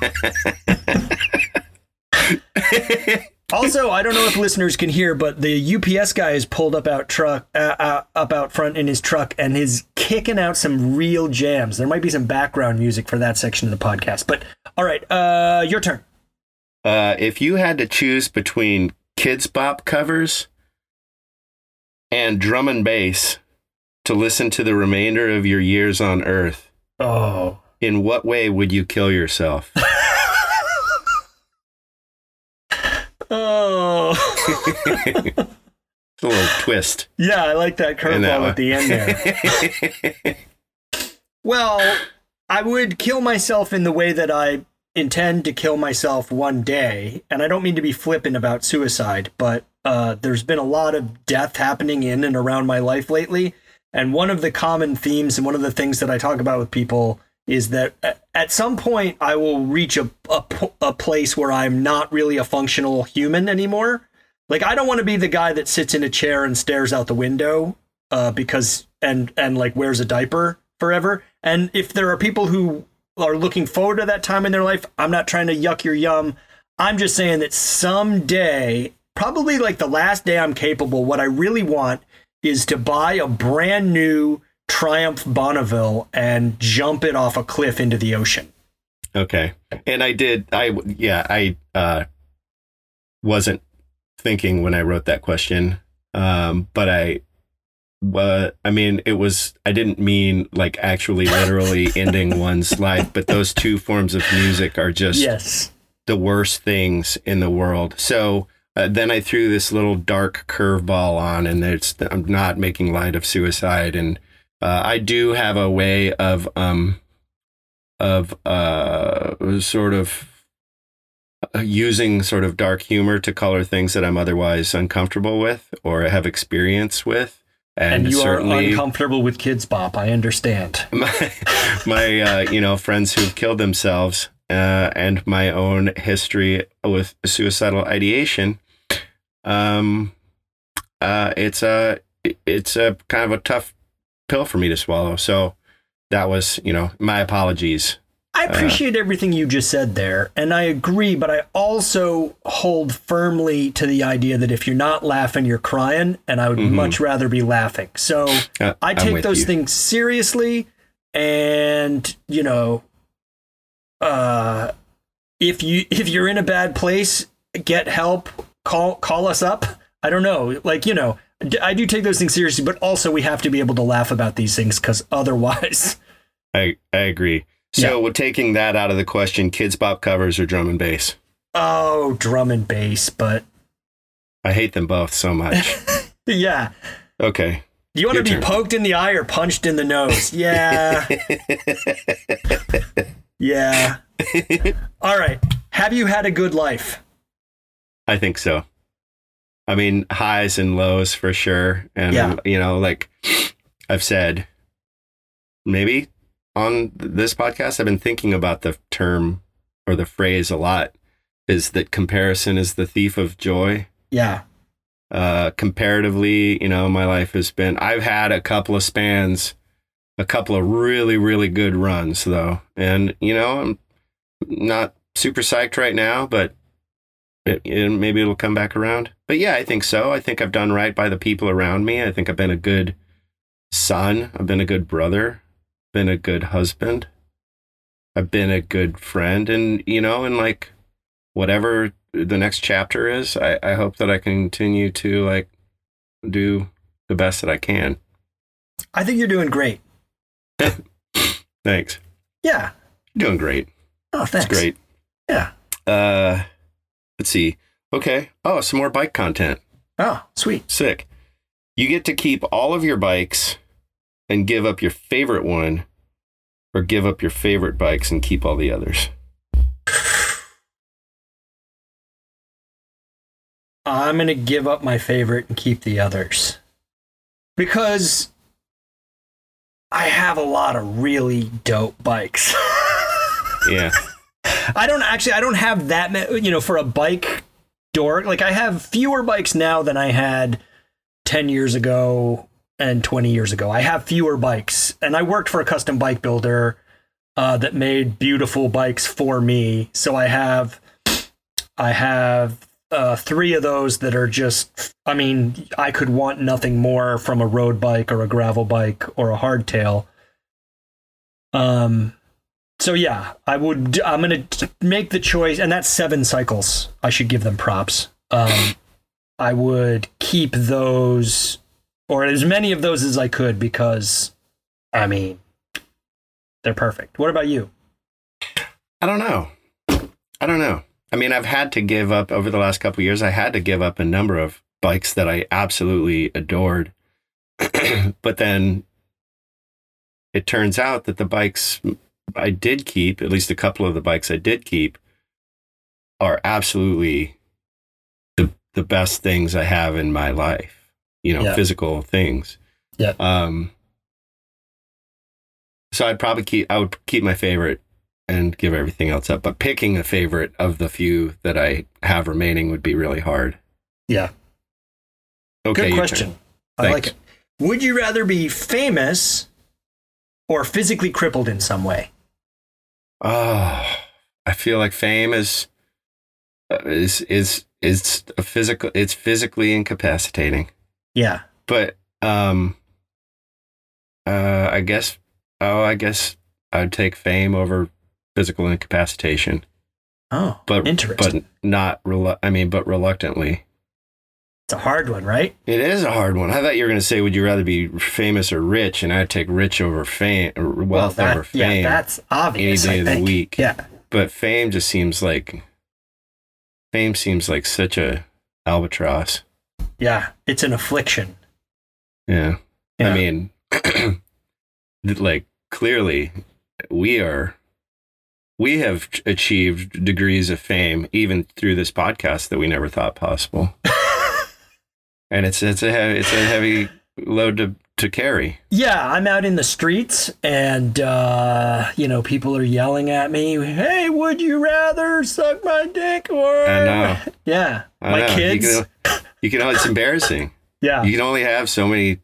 Also, I don't know if listeners can hear, but the UPS guy is pulled up out truck uh, uh, up out front in his truck and is kicking out some real jams. There might be some background music for that section of the podcast. But all right, uh, your turn. uh, if you had to choose between Kidz Bop covers and drum and bass to listen to the remainder of your years on Earth, Oh, in what way would you kill yourself? oh, It's a little twist. Oh. yeah, I like that curveball at the end there. Well, I would kill myself in the way that I intend to kill myself one day. And I don't mean to be flippant about suicide, but uh, there's been a lot of death happening in and around my life lately. And one of the common themes and one of the things that I talk about with people is that at some point I will reach a, a, a place where I'm not really a functional human anymore. Like I don't want to be the guy that sits in a chair and stares out the window uh, because and and like wears a diaper forever. And if there are people who are looking forward to that time in their life, I'm not trying to yuck your yum. I'm just saying that someday, probably like the last day I'm capable, what I really want is to buy a brand new Triumph Bonneville and jump it off a cliff into the ocean. Okay. And I did I yeah, I uh wasn't thinking when I wrote that question. Um but I but I mean it was I didn't mean like actually literally ending one's life, but those two forms of music are just Yes. the worst things in the world. So uh, then I threw this little dark curveball on, and it's I'm not making light of suicide, and uh, I do have a way of um of uh sort of uh, using sort of dark humor to color things that I'm otherwise uncomfortable with or have experience with, and, And, you are uncomfortable with Kidz Bop. I understand. my my uh, you know friends who've killed themselves uh, and my own history with suicidal ideation um uh it's a it's a kind of a tough pill for me to swallow so that was you know my apologies I appreciate everything you just said there, and I agree, but I also hold firmly to the idea that if you're not laughing, you're crying, and I would much rather be laughing. So Uh, I take those you. things seriously, and you know, uh, if you if you're in a bad place, get help. Call call us up. I don't know, like you know, I do take those things seriously, but also we have to be able to laugh about these things because otherwise, I I agree. So we're taking that out of the question. Kidz bop covers or drum and bass. oh, drum and bass. But I hate them both so much. yeah, Okay. you want to be turn. poked in the eye or punched in the nose? Yeah, yeah. All right. Have you had a good life? I think so. I mean, highs and lows for sure. And, Yeah. you know, like I've said, maybe on this podcast, I've been thinking about the term or the phrase a lot is that comparison is the thief of joy. Yeah. Uh, comparatively, you know, my life has been, I've had a couple of spans, a couple of really, really good runs though. And, you know, I'm not super psyched right now, but it, it, maybe it'll come back around. But yeah, I think so. I think I've done right by the people around me. I think I've been a good son. I've been a good brother, been a good husband. I've been a good friend. And, you know, and like whatever the next chapter is, I, I hope that I continue to like do the best that I can. I think you're doing great. Thanks. Yeah. You're doing great. Oh, thanks. That's great. Yeah. Uh, let's see. Okay. Oh, some more bike content. Oh, sweet. Sick. You get to keep all of your bikes and give up your favorite one, or give up your favorite bikes and keep all the others. I'm going to give up my favorite and keep the others. Because I have a lot of really dope bikes. Yeah. I don't actually I don't have that many, you know, for a bike dork. Like I have fewer bikes now than I had 10 years ago and 20 years ago. I have fewer bikes and I worked for a custom bike builder uh, that made beautiful bikes for me. So I have I have uh, three of those that are just I mean, I could want nothing more from a road bike or a gravel bike or a hardtail. Um so yeah, I would. I'm gonna make the choice, and that's seven cycles. I should give them props. Um, I would keep those, or as many of those as I could, because, I mean, they're perfect. What about you? I don't know. I don't know. I mean, I've had to give up over the last couple years. I had to give up a number of bikes that I absolutely adored, but then it turns out that the bikes I did keep, at least a couple of the bikes I did keep, are absolutely the the best things I have in my life. You know, Yeah. physical things. Yeah. Um. So I'd probably keep. I would keep my favorite and give everything else up. But picking a favorite of the few that I have remaining would be really hard. Yeah, Okay. good question. I like it. Would you rather be famous or physically crippled in some way? Oh, I feel like fame is uh, is is is a physical. It's physically incapacitating. Yeah. But um, uh, I guess. Oh, I guess I'd take fame over physical incapacitation. Oh, But interesting. but not. Relu- I mean, but reluctantly. It's a hard one, right? It is a hard one. I thought you were going to say, "Would you rather be famous or rich?" And I'd take rich over fame, or wealth that- over fame. Yeah, that's obvious. any day of the week. Yeah. but fame just seems like fame seems like such a albatross. Yeah. It's an affliction. Yeah, Yeah. I mean, like clearly, we are we have achieved degrees of fame even through this podcast that we never thought possible. and it's it's a heavy, it's a heavy load to to carry. Yeah, I'm out in the streets and uh, you know, people are yelling at me, "Hey, would you rather suck my dick or I know. Yeah. I my know. kids. You can, you can. It's embarrassing. yeah. You can only have so many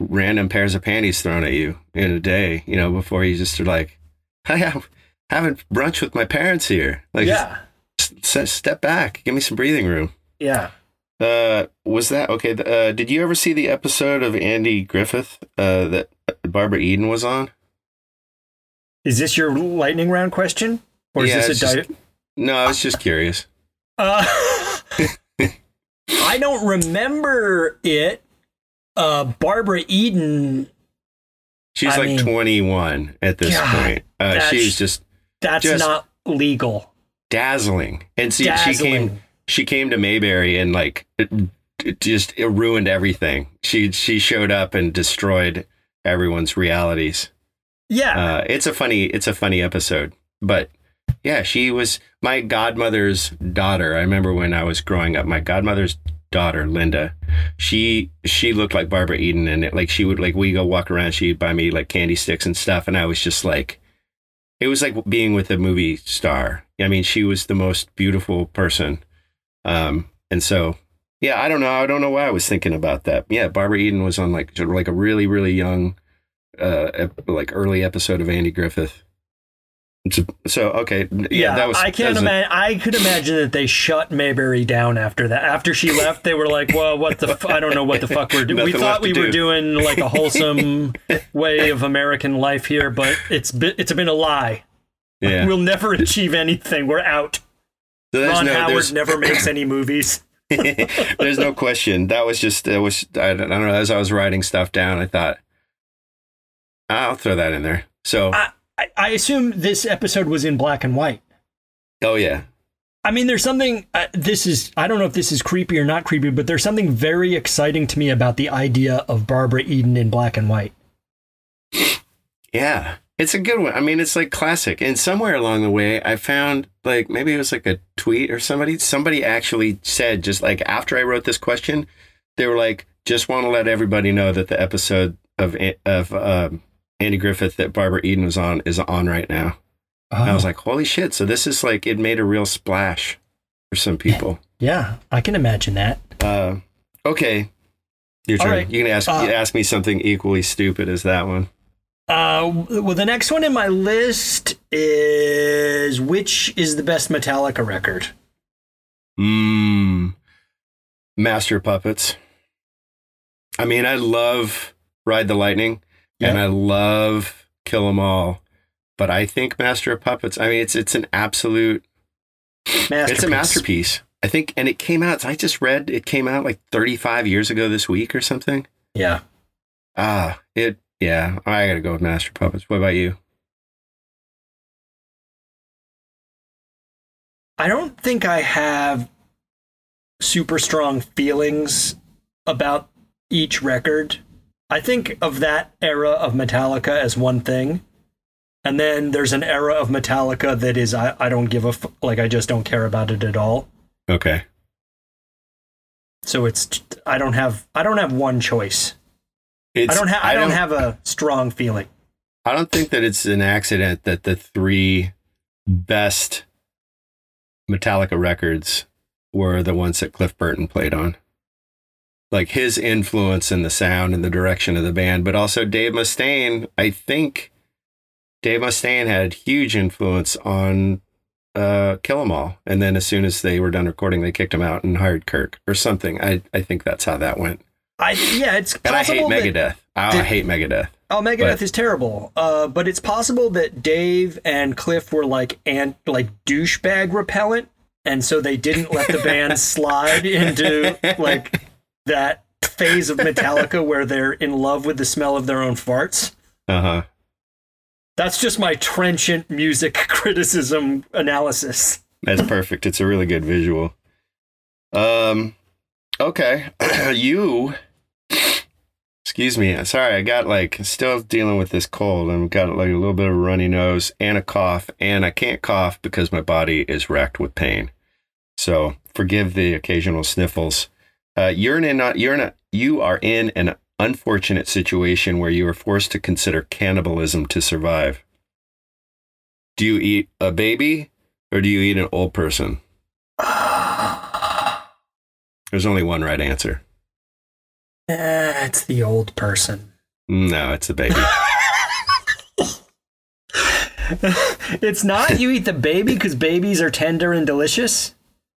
random pairs of panties thrown at you in a day. You know, before you just are like, I have, having brunch with my parents here. Like, yeah, s- s- step back, give me some breathing room. yeah. Uh, was that okay? Uh, did you ever see the episode of Andy Griffith uh, that Barbara Eden was on? Is this your lightning round question, or is this a? just- Di- No, I was just curious. uh, I don't remember it. Uh, Barbara Eden. She's I like mean, 21 at this God, point. Uh, she's just That's Just- not legal. dazzling, and see, she came she came to Mayberry and like it, it just it ruined everything. She she showed up and destroyed everyone's realities. Yeah. Uh, it's a funny it's a funny episode, but yeah, she was my godmother's daughter. I remember when I was growing up, my godmother's daughter Linda, she she looked like Barbara Eden, and it, like she would like we go walk around, she'd buy me like candy sticks and stuff, and I was just like, it was like being with a movie star. I mean, she was the most beautiful person, um, and so yeah, I don't know, I don't know why I was thinking about that. Yeah, Barbara Eden was on like sort of like a really really young uh ep- like early episode of Andy Griffith. So, okay, yeah, yeah, that was. I can't imagine. I could imagine that they shut Mayberry down after that. After she left, they were like, "Well, what the? F- I don't know what the fuck we're doing. We thought we were doing like a wholesome way of American life here, but it's been, it's been a lie. yeah. We'll never achieve anything. We're out. So Ron no, Howard never makes any movies. there's no question. That was just it was I don't, I don't know. As I was writing stuff down, I thought I'll throw that in there. So I, I, I assume this episode was in black and white. oh yeah, I mean, there's something. Uh, this is. I don't know if this is creepy or not creepy, but there's something very exciting to me about the idea of Barbara Eden in black and white. yeah. It's a good one. I mean, it's like classic. And somewhere along the way, I found like maybe it was like a tweet or somebody. Somebody actually said just like after I wrote this question, they were like, just want to let everybody know that the episode of of um, Andy Griffith that Barbara Eden was on is on right now. And I was like, holy shit! So this is like it made a real splash for some people. yeah, I can imagine that. Uh, okay, your turn. right. You can ask Uh, ask me something equally stupid as that one. Uh, well, the next one in my list is which is the best Metallica record? Mmm, Master Puppets. I mean, I love Ride the Lightning, and I love Kill 'Em All, but I think Master of Puppets. I mean, it's it's an absolute. Masterpiece. It's a masterpiece. I think, and it came out. I just read it came out like 35 years ago this week or something. Yeah. Ah, it. Yeah, I gotta go with Master Puppets. What about you? I don't think I have super strong feelings about each record. I think of that era of Metallica as one thing. And then there's an era of Metallica that is I, I don't give a f- like I just don't care about it at all. Okay. So it's I don't have I don't have one choice. It's, I don't have I don't have a strong feeling. I don't think that it's an accident that the three best Metallica records were the ones that Cliff Burton played on. Like his influence in the sound and the direction of the band, but also Dave Mustaine. I think Dave Mustaine had huge influence on uh, Kill 'Em All. And then as soon as they were done recording, they kicked him out and hired Kirk or something. I, I think that's how that went. I yeah, it's And I hate possible that- Megadeth. I, I Did- hate Megadeth. Oh, Megadeth But- is terrible. Uh, but it's possible that Dave and Cliff were like and like douchebag repellent, and so they didn't let the band slide into like that phase of Metallica where they're in love with the smell of their own farts. Uh huh. That's just my trenchant music criticism analysis. That's perfect. It's a really good visual. Um, okay, you. Excuse me. Sorry, I got like still dealing with this cold and got like a little bit of a runny nose and a cough, and I can't cough because my body is racked with pain. So forgive the occasional sniffles. Uh, you're in a, you're in a, you are in an unfortunate situation where you are forced to consider cannibalism to survive. Do you eat a baby or do you eat an old person? There's only one right answer. Eh, it's the old person. No, it's a baby. it's not. You eat the baby because babies are tender and delicious.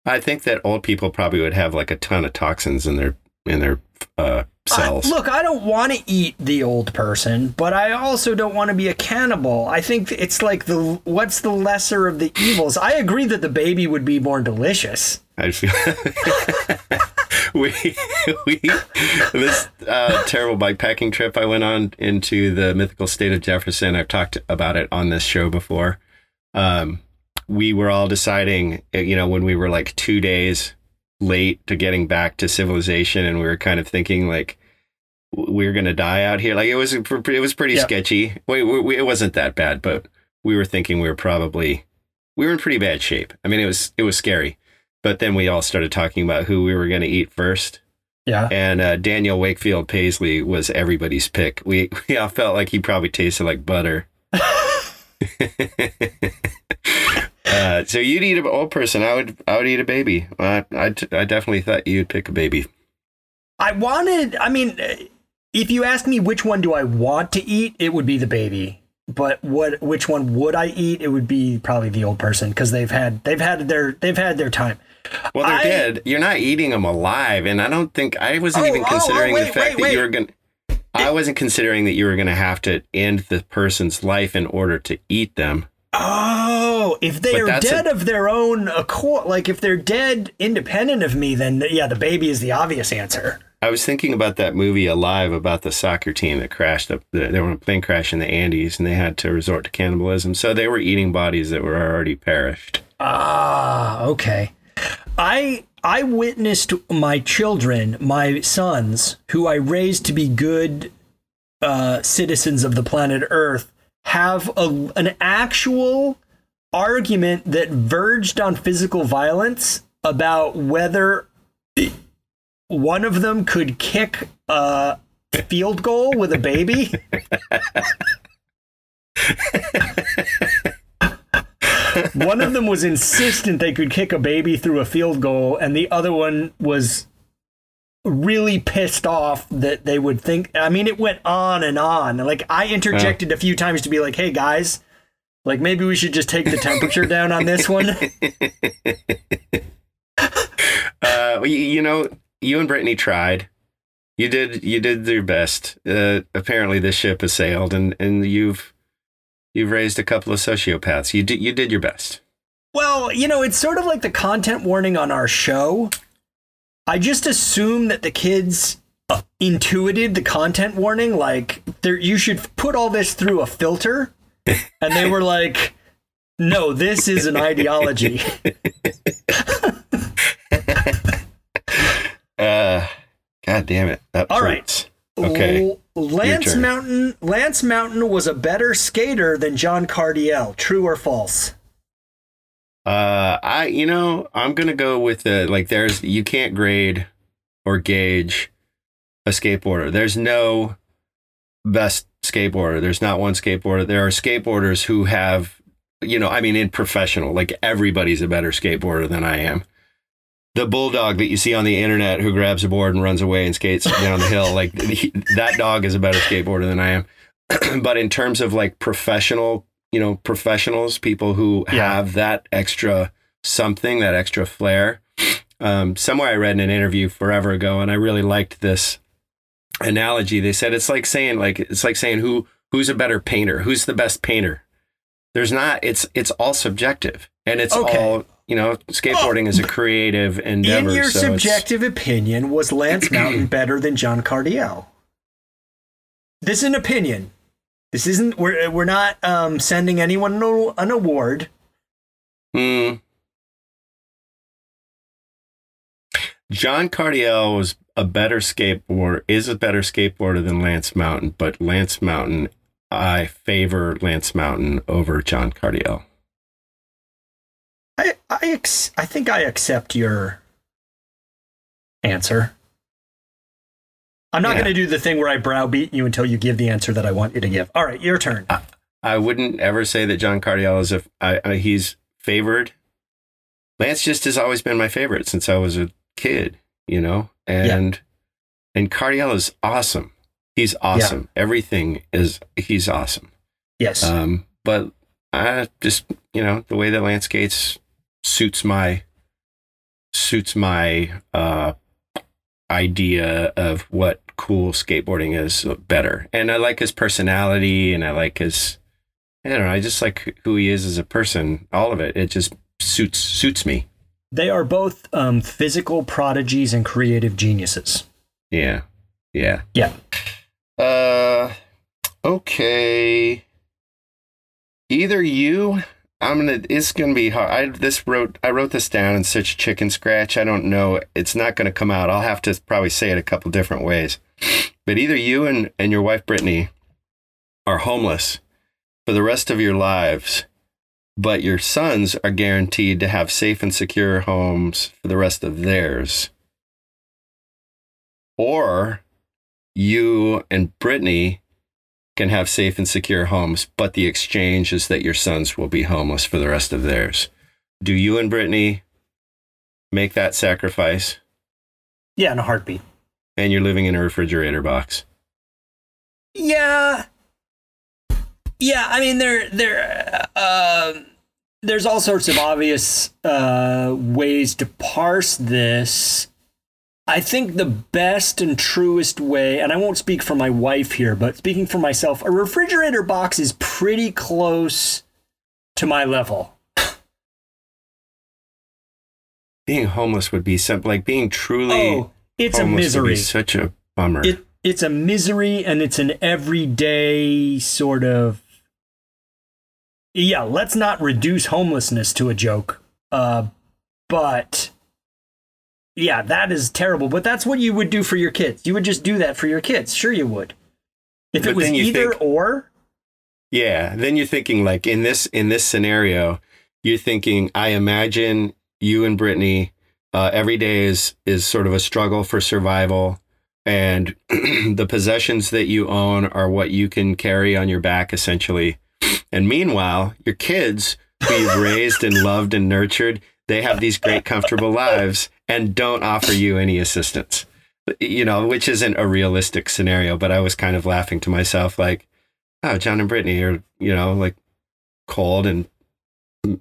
I think that old people probably would have like a ton of toxins in their in their uh, cells. I, look, I don't want to eat the old person, but I also don't want to be a cannibal. I think it's like the what's the lesser of the evils. I agree that the baby would be more delicious. I feel we we this uh, terrible bikepacking trip I went on into the mythical state of Jefferson. I've talked about it on this show before. Um, we were all deciding, you know, when we were like two days late to getting back to civilization, and we were kind of thinking like we are going to die out here. Like it was, it was pretty yep. sketchy. Wait, we, we, it wasn't that bad, but we were thinking we were probably we were in pretty bad shape. I mean, it was it was scary. But then we all started talking about who we were going to eat first. Yeah. And uh, Daniel Wakefield Pasley was everybody's pick. We we all felt like he probably tasted like butter. uh, so you'd eat an old person. I would I would eat a baby. I I, I definitely thought you'd pick a baby. I wanted. I mean, if you ask me which one do I want to eat, it would be the baby. But what which one would I eat? It would be probably the old person because they've had they've had their they've had their time. Well, they're I, dead. You're not eating them alive, and I don't think I wasn't oh, even considering oh, oh, wait, the fact wait, that you were gonna. I wasn't considering that you were going to have to end the person's life in order to eat them. Oh, if they but are dead a, of their own accord, like if they're dead independent of me, then yeah, the baby is the obvious answer. I was thinking about that movie Alive about the soccer team that crashed up. They were in a plane crash in the Andes, and they had to resort to cannibalism. So they were eating bodies that were already perished. Ah, okay. I I witnessed my children, my sons, who I raised to be good uh, citizens of the planet Earth, have a, an actual argument that verged on physical violence about whether one of them could kick a field goal with a baby. one of them was insistent they could kick a baby through a field goal, and the other one was really pissed off that they would think. I mean, it went on and on. Like, I interjected a few times to be like, hey, guys, like, maybe we should just take the temperature down on this one. uh, you, you know, you and Brittany tried. You did. You did your best. Uh, apparently, this ship has sailed, and and you've you've raised a couple of sociopaths. You did. You did your best. Well, you know, it's sort of like the content warning on our show. I just assume that the kids uh, intuited the content warning, like you should put all this through a filter, and they were like, "No, this is an ideology." Uh, God damn it. All right. Okay. Lance Mountain Lance Mountain was a better skater than John Cardiel. True or false? Uh, I you know I'm gonna go with the like. There's you can't grade or gauge a skateboarder. There's no best skateboarder. There's not one skateboarder. There are skateboarders who have you know I mean in professional like everybody's a better skateboarder than I am the bulldog that you see on the internet who grabs a board and runs away and skates down the hill like he, that dog is a better skateboarder than i am but in terms of like professional you know professionals people who yeah. have that extra something that extra flair um, somewhere i read in an interview forever ago and i really liked this analogy they said it's like saying like it's like saying who who's a better painter who's the best painter there's not it's it's all subjective and it's okay. all you know, skateboarding oh, is a creative endeavor. In your so subjective it's... opinion, was Lance Mountain better than John Cardiel? This is an opinion. This isn't. We're we're not um, sending anyone an award. Hmm. John Cardiel was a better skateboarder, is a better skateboarder than Lance Mountain, but Lance Mountain, I favor Lance Mountain over John Cardiel. I I ex- I think I accept your answer. I'm not yeah. going to do the thing where I browbeat you until you give the answer that I want you to give. All right, your turn. I, I wouldn't ever say that John Cardiel is a I, I, he's favored. Lance just has always been my favorite since I was a kid, you know, and yeah. and Cardiel is awesome. He's awesome. Yeah. Everything is he's awesome. Yes. Um, but I just you know the way the Lance skates suits my suits my uh idea of what cool skateboarding is better. And I like his personality and I like his I don't know, I just like who he is as a person. All of it. It just suits suits me. They are both um, physical prodigies and creative geniuses. Yeah. Yeah. Yeah. Uh okay. Either you I'm gonna. It's gonna be hard. I this wrote. I wrote this down in such a chicken scratch. I don't know. It's not gonna come out. I'll have to probably say it a couple different ways. But either you and and your wife Brittany are homeless for the rest of your lives, but your sons are guaranteed to have safe and secure homes for the rest of theirs. Or you and Brittany can have safe and secure homes, but the exchange is that your sons will be homeless for the rest of theirs. Do you and Brittany make that sacrifice? Yeah, in a heartbeat. And you're living in a refrigerator box. Yeah. Yeah, I mean there there uh, there's all sorts of obvious uh, ways to parse this. I think the best and truest way, and I won't speak for my wife here, but speaking for myself, a refrigerator box is pretty close to my level. Being homeless would be something like being truly. Oh, it's a homeless would be misery. such a bummer. It it's a misery, and it's an everyday sort of. Yeah, let's not reduce homelessness to a joke. Uh, but yeah, that is terrible. But that's what you would do for your kids. You would just do that for your kids. Sure, you would. If it was either think- or, Yeah, then you're thinking like in this in this scenario, you're thinking I imagine you and Brittany uh, every day is is sort of a struggle for survival, and the possessions that you own are what you can carry on your back essentially. And meanwhile, your kids who you've raised and loved and nurtured, they have these great comfortable lives and don't offer you any assistance. You know, which isn't a realistic scenario, but I was kind of laughing to myself like oh, John and Brittany are, you know, like cold and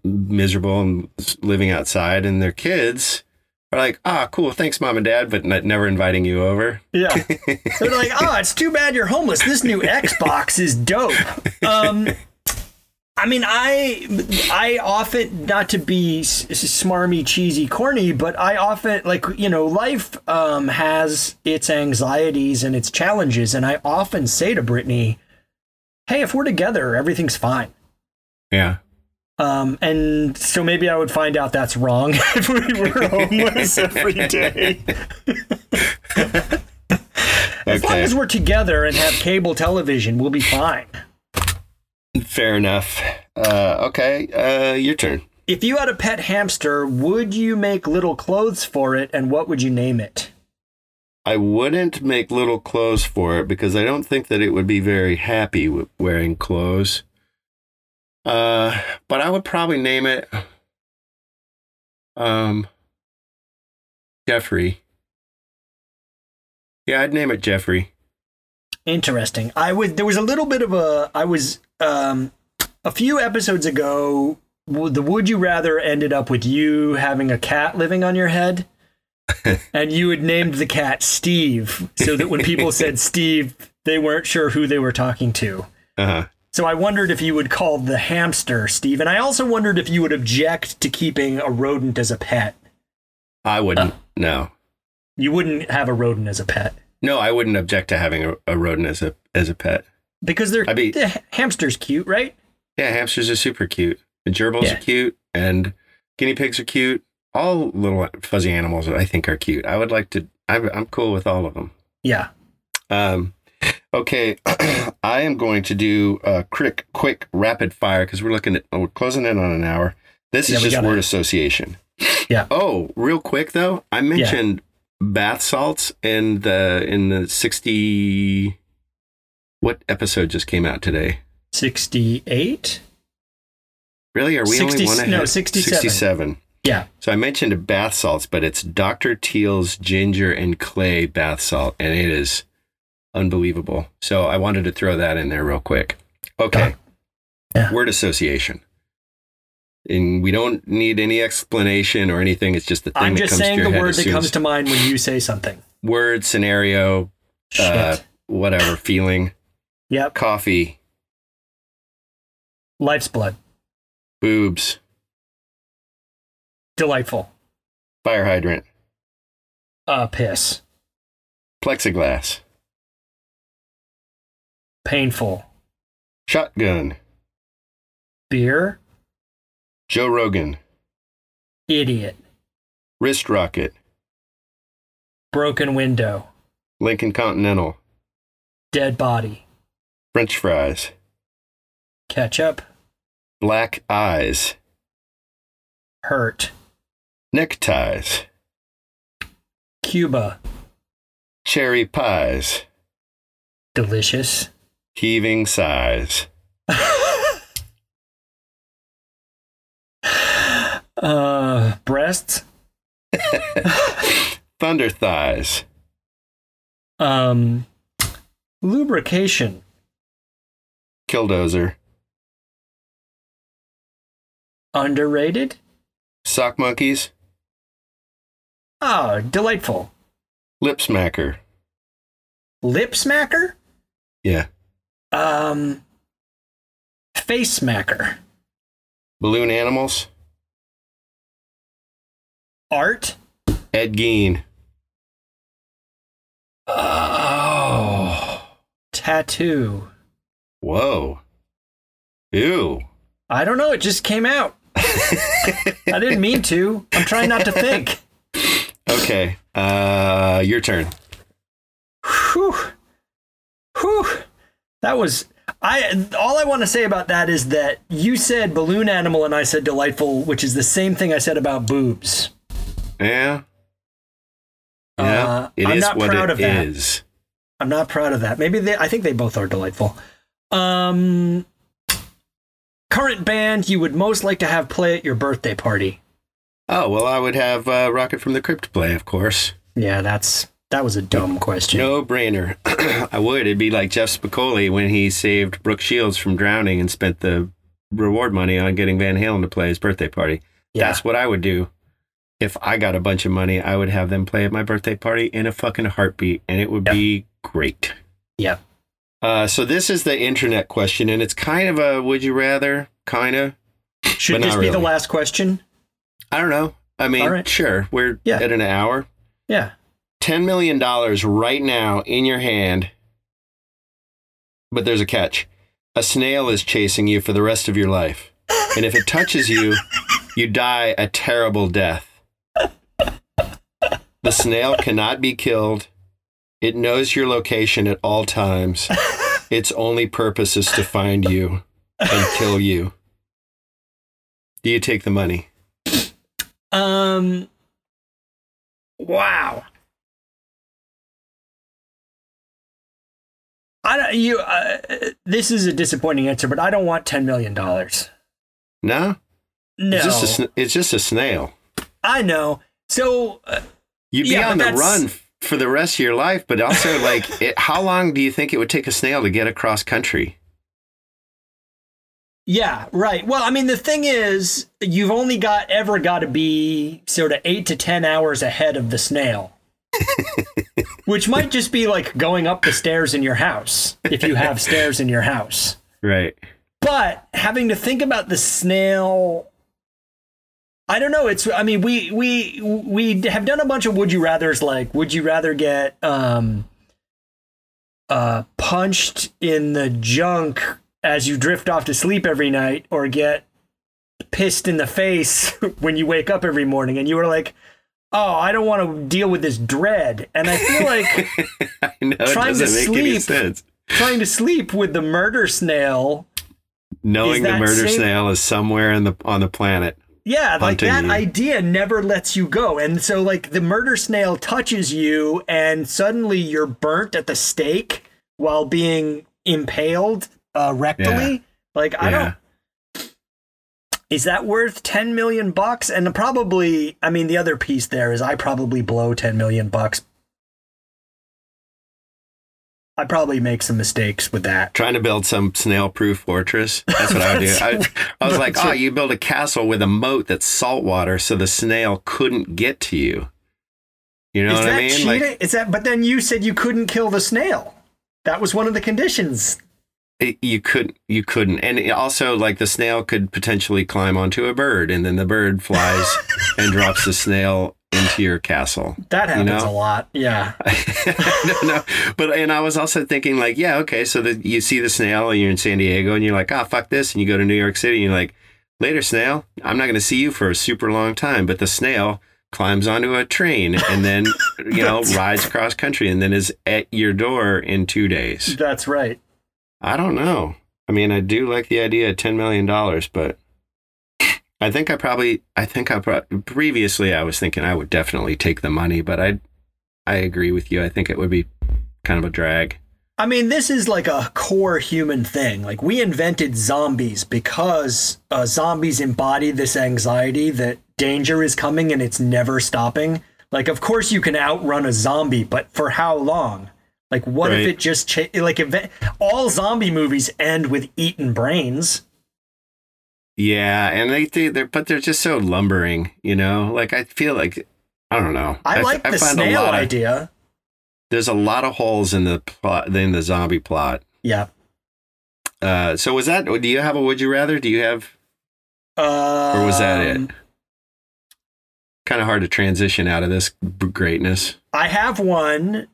miserable and living outside, and their kids are like, ah, cool, thanks, mom and dad, but never inviting you over. yeah, they're like, "Oh, it's too bad you're homeless. This new Xbox is dope." Um, I mean, I I often not to be smarmy, cheesy, corny, but I often like you know life um, has its anxieties and its challenges, and I often say to Brittany, "Hey, if we're together, everything's fine." Yeah. Um, and so maybe I would find out that's wrong if we were homeless every day. As long as we're together and have cable television, we'll be fine. Fair enough. Uh, okay, uh, your turn. If you had a pet hamster, would you make little clothes for it and what would you name it? I wouldn't make little clothes for it because I don't think that it would be very happy with wearing clothes. Uh, but I would probably name it um Jeffrey. Yeah, I'd name it Jeffrey. Interesting. I was there was a little bit of a I was um a few episodes ago the would you rather ended up with you having a cat living on your head and you had named the cat Steve so that when people said Steve they weren't sure who they were talking to. Uh-huh. So I wondered if you would call the hamster Steve and I also wondered if you would object to keeping a rodent as a pet. I wouldn't. no. You wouldn't have a rodent as a pet No, I wouldn't object to having a, a rodent as a as a pet. Because they're I'd be- the hamster's cute, right? Yeah, hamsters are super cute. And gerbils Yeah. are cute and guinea pigs are cute. All little fuzzy animals that I think are cute. I would like to I'm I'm cool with all of them. Yeah. Um, okay, I am going to do a quick, quick, rapid fire because we're looking at we're closing in on an hour. This Yeah, is just gotta- word association. Yeah. Oh, real quick though, I mentioned bath salts in the in the sixty. What episode just came out today? 68? Really? Are we 60 only one ahead? no, 67. 67. Yeah. So I mentioned bath salts, but it's Dr. Teal's ginger and clay bath salt, and it is unbelievable. So I wanted to throw that in there real quick. Okay. Yeah. Word association. And we don't need any explanation or anything. It's just the thing I'm that just comes to saying the word that comes to mind when you say something. word, scenario, uh, whatever, feeling, yep. coffee, Life's blood. boobs, Delightful. fire hydrant, Uh, piss. plexiglass, Painful. shotgun, Beer. Joe Rogan, Idiot. wrist rocket, Broken window. Lincoln Continental, Dead body. French fries, Ketchup. black eyes, Hurt. neckties, Cuba. cherry pies, Delicious. heaving sighs, Uh, breasts. thunder thighs, Um, lubrication. Killdozer, Underrated. sock monkeys, Oh, delightful. lip smacker. Lip smacker. Yeah. Um, face smacker. Balloon animals, Art. Ed Gein, Oh, tattoo. Whoa, ew. I don't know. It just came out. I didn't mean to. I'm trying not to think. Okay, uh, your turn. Whew. Whew. That was I all I want to say about that is that you said balloon animal and I said delightful, which is the same thing I said about boobs. Yeah. Yeah, Uh, it I'm is not what proud it of that. is. I'm not proud of that. Maybe they I think they both are delightful. Um current band you would most like to have play at your birthday party. Oh well, I would have uh, Rocket from the Crypt play, of course. Yeah, that's that was a dumb question. No brainer. I would. It'd be like Jeff Spicoli when he saved Brooke Shields from drowning and spent the reward money on getting Van Halen to play his birthday party. yeah. That's what I would do. If I got a bunch of money, I would have them play at my birthday party in a fucking heartbeat, and it would Yep. be great. Yep. Uh, so this is the internet question, and it's kind of a would you rather, kind of. Should this be the last question? I don't know. I mean, right. sure, we're Yeah. at an hour. Yeah. $10 million right now in your hand. But there's a catch. A snail is chasing you for the rest of your life. And if it touches you, you die a terrible death. The snail cannot be killed. It knows your location at all times. Its only purpose is to find you and kill you. Do you take the money? Um. Wow. I don't. You. Uh, this is a disappointing answer, but I don't want ten million dollars. No? No, It's just a, it's just a snail. I know. So uh, You'd be Yeah, on the run for the rest of your life, but also like, it, how long do you think it would take a snail to get across country? yeah, right. Well, I mean, the thing is, you've only got ever got to be sort of eight to ten hours ahead of the snail. Which might just be like going up the stairs in your house if you have stairs in your house. Right. but having to think about the snail i don't know it's i mean we we we have done a bunch of would you rathers like would you rather get um uh punched in the junk as you drift off to sleep every night or get pissed in the face when you wake up every morning and you were like oh i don't want to deal with this dread and i feel like I know Trying to doesn't make any sleep. sense. trying to sleep with the murder snail Knowing the murder same- snail is somewhere in the on the planet. Yeah, like that you. idea never lets you go. And so like the murder snail touches you and suddenly you're burnt at the stake while being impaled uh, rectally. Like I Yeah. don't Is that worth 10 million bucks? And probably I mean the other piece there is I probably blow 10 million bucks I probably make some mistakes with that. Trying to build some snail-proof fortress. That's what I would do. I, I was like, oh, you build a castle with a moat that's saltwater, so the snail couldn't get to you. You know Is what that I mean? cheating? Like, Is that? But then you said you couldn't kill the snail. That was one of the conditions. it- you couldn't, you couldn't, and also like the snail could potentially climb onto a bird, and then the bird flies and drops the snail into your castle. That You happens know? a lot. Yeah. no, no, but and I was also thinking like, yeah, okay, so that you see the snail and you're in San Diego and you're like, ah, fuck this, and you go to New York City and you're like, later, snail, I'm not going to see you for a super long time, but the snail climbs onto a train and then you know rides across country and then is at your door in two days. That's right. I don't know. I mean, I do like the idea of ten million dollars, but I think I probably, I think I pro- previously I was thinking I would definitely take the money, but I, I agree with you. I think it would be kind of a drag. I mean, this is like a core human thing. Like we invented zombies because uh, zombies embody this anxiety that danger is coming and it's never stopping. Like, of course, you can outrun a zombie, but for how long? Like, what if it just cha- like if all zombie movies end with eaten brains? Yeah, and they do, they're but they're just so lumbering, you know. Like I feel like I don't know. I like the find snail of- idea. there's a lot of holes in the plot in the zombie plot. Yeah. Uh, so was that? Do you have a would you rather? Do you have? Um, Or was that it? Kind of hard to transition out of this greatness. I have one,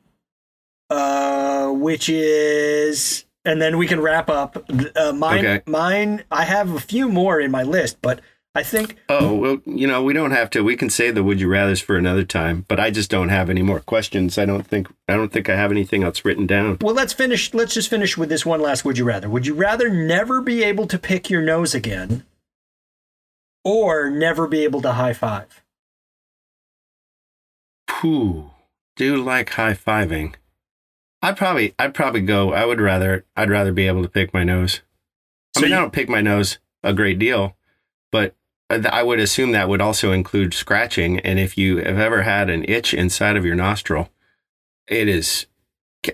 uh, which is, and then we can wrap up. Uh, mine, Okay. mine. I have a few more in my list, but I think Oh well, you know we don't have to. We can save the would you rather's for another time. But I just don't have any more questions. I don't think. I don't think I have anything else written down. Well, let's finish. Let's just finish with this one last. Would you rather? Would you rather never be able to pick your nose again, or never be able to high five? Pooh, Do like high fiving. I'd probably I'd probably go I would rather I'd rather be able to pick my nose. I So mean I don't pick my nose a great deal, but uh, I would assume that would also include scratching and if you have ever had an itch inside of your nostril, it is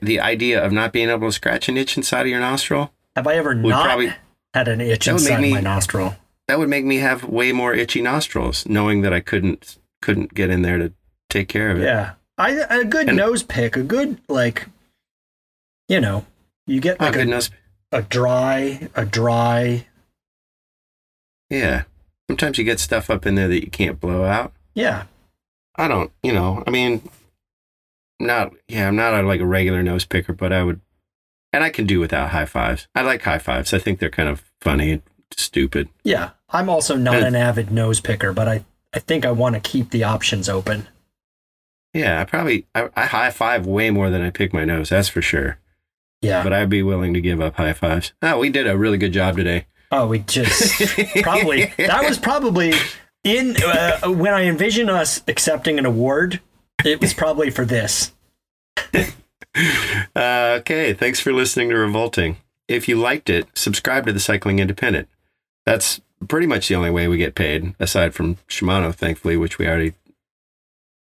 the idea of not being able to scratch an itch inside of your nostril Have I ever not probably had an itch That would make inside me- my nostril? that would make me have way more itchy nostrils knowing that I couldn't couldn't get in there to take care of it. Yeah, I a good And- nose pick, a good like, you know, you get like a, goodness. a dry, a dry. Yeah. Sometimes you get stuff up in there that you can't blow out. Yeah, I don't, you know, I mean, not, yeah, I'm not a, like a regular nose picker, but I would, and I can do without high fives. I like high fives. I think they're kind of funny and stupid. yeah. I'm also not And- an avid nose picker, but I I think I want to keep the options open. Yeah, I probably, I, I high five way more than I pick my nose, that's for sure. Yeah. But I'd be willing to give up high fives. Oh, we did a really good job today. Oh, we just probably that was probably in uh, when I envision us accepting an award. It was probably for this. Uh, okay, thanks for listening to Revolting. If you liked it, subscribe to the Cycling Independent. That's pretty much the only way we get paid, aside from Shimano, thankfully, which we already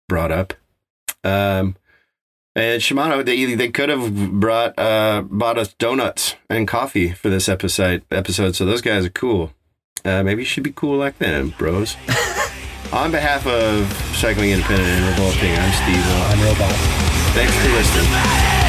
brought up. Um, and Shimano, they they could have brought uh, bought us donuts and coffee for this episode. Episode, so those guys are cool. Uh, maybe you should be cool like them, bros. On behalf of Cycling Independent and Revolting, I'm Steve. I'm robot. Thanks for listening.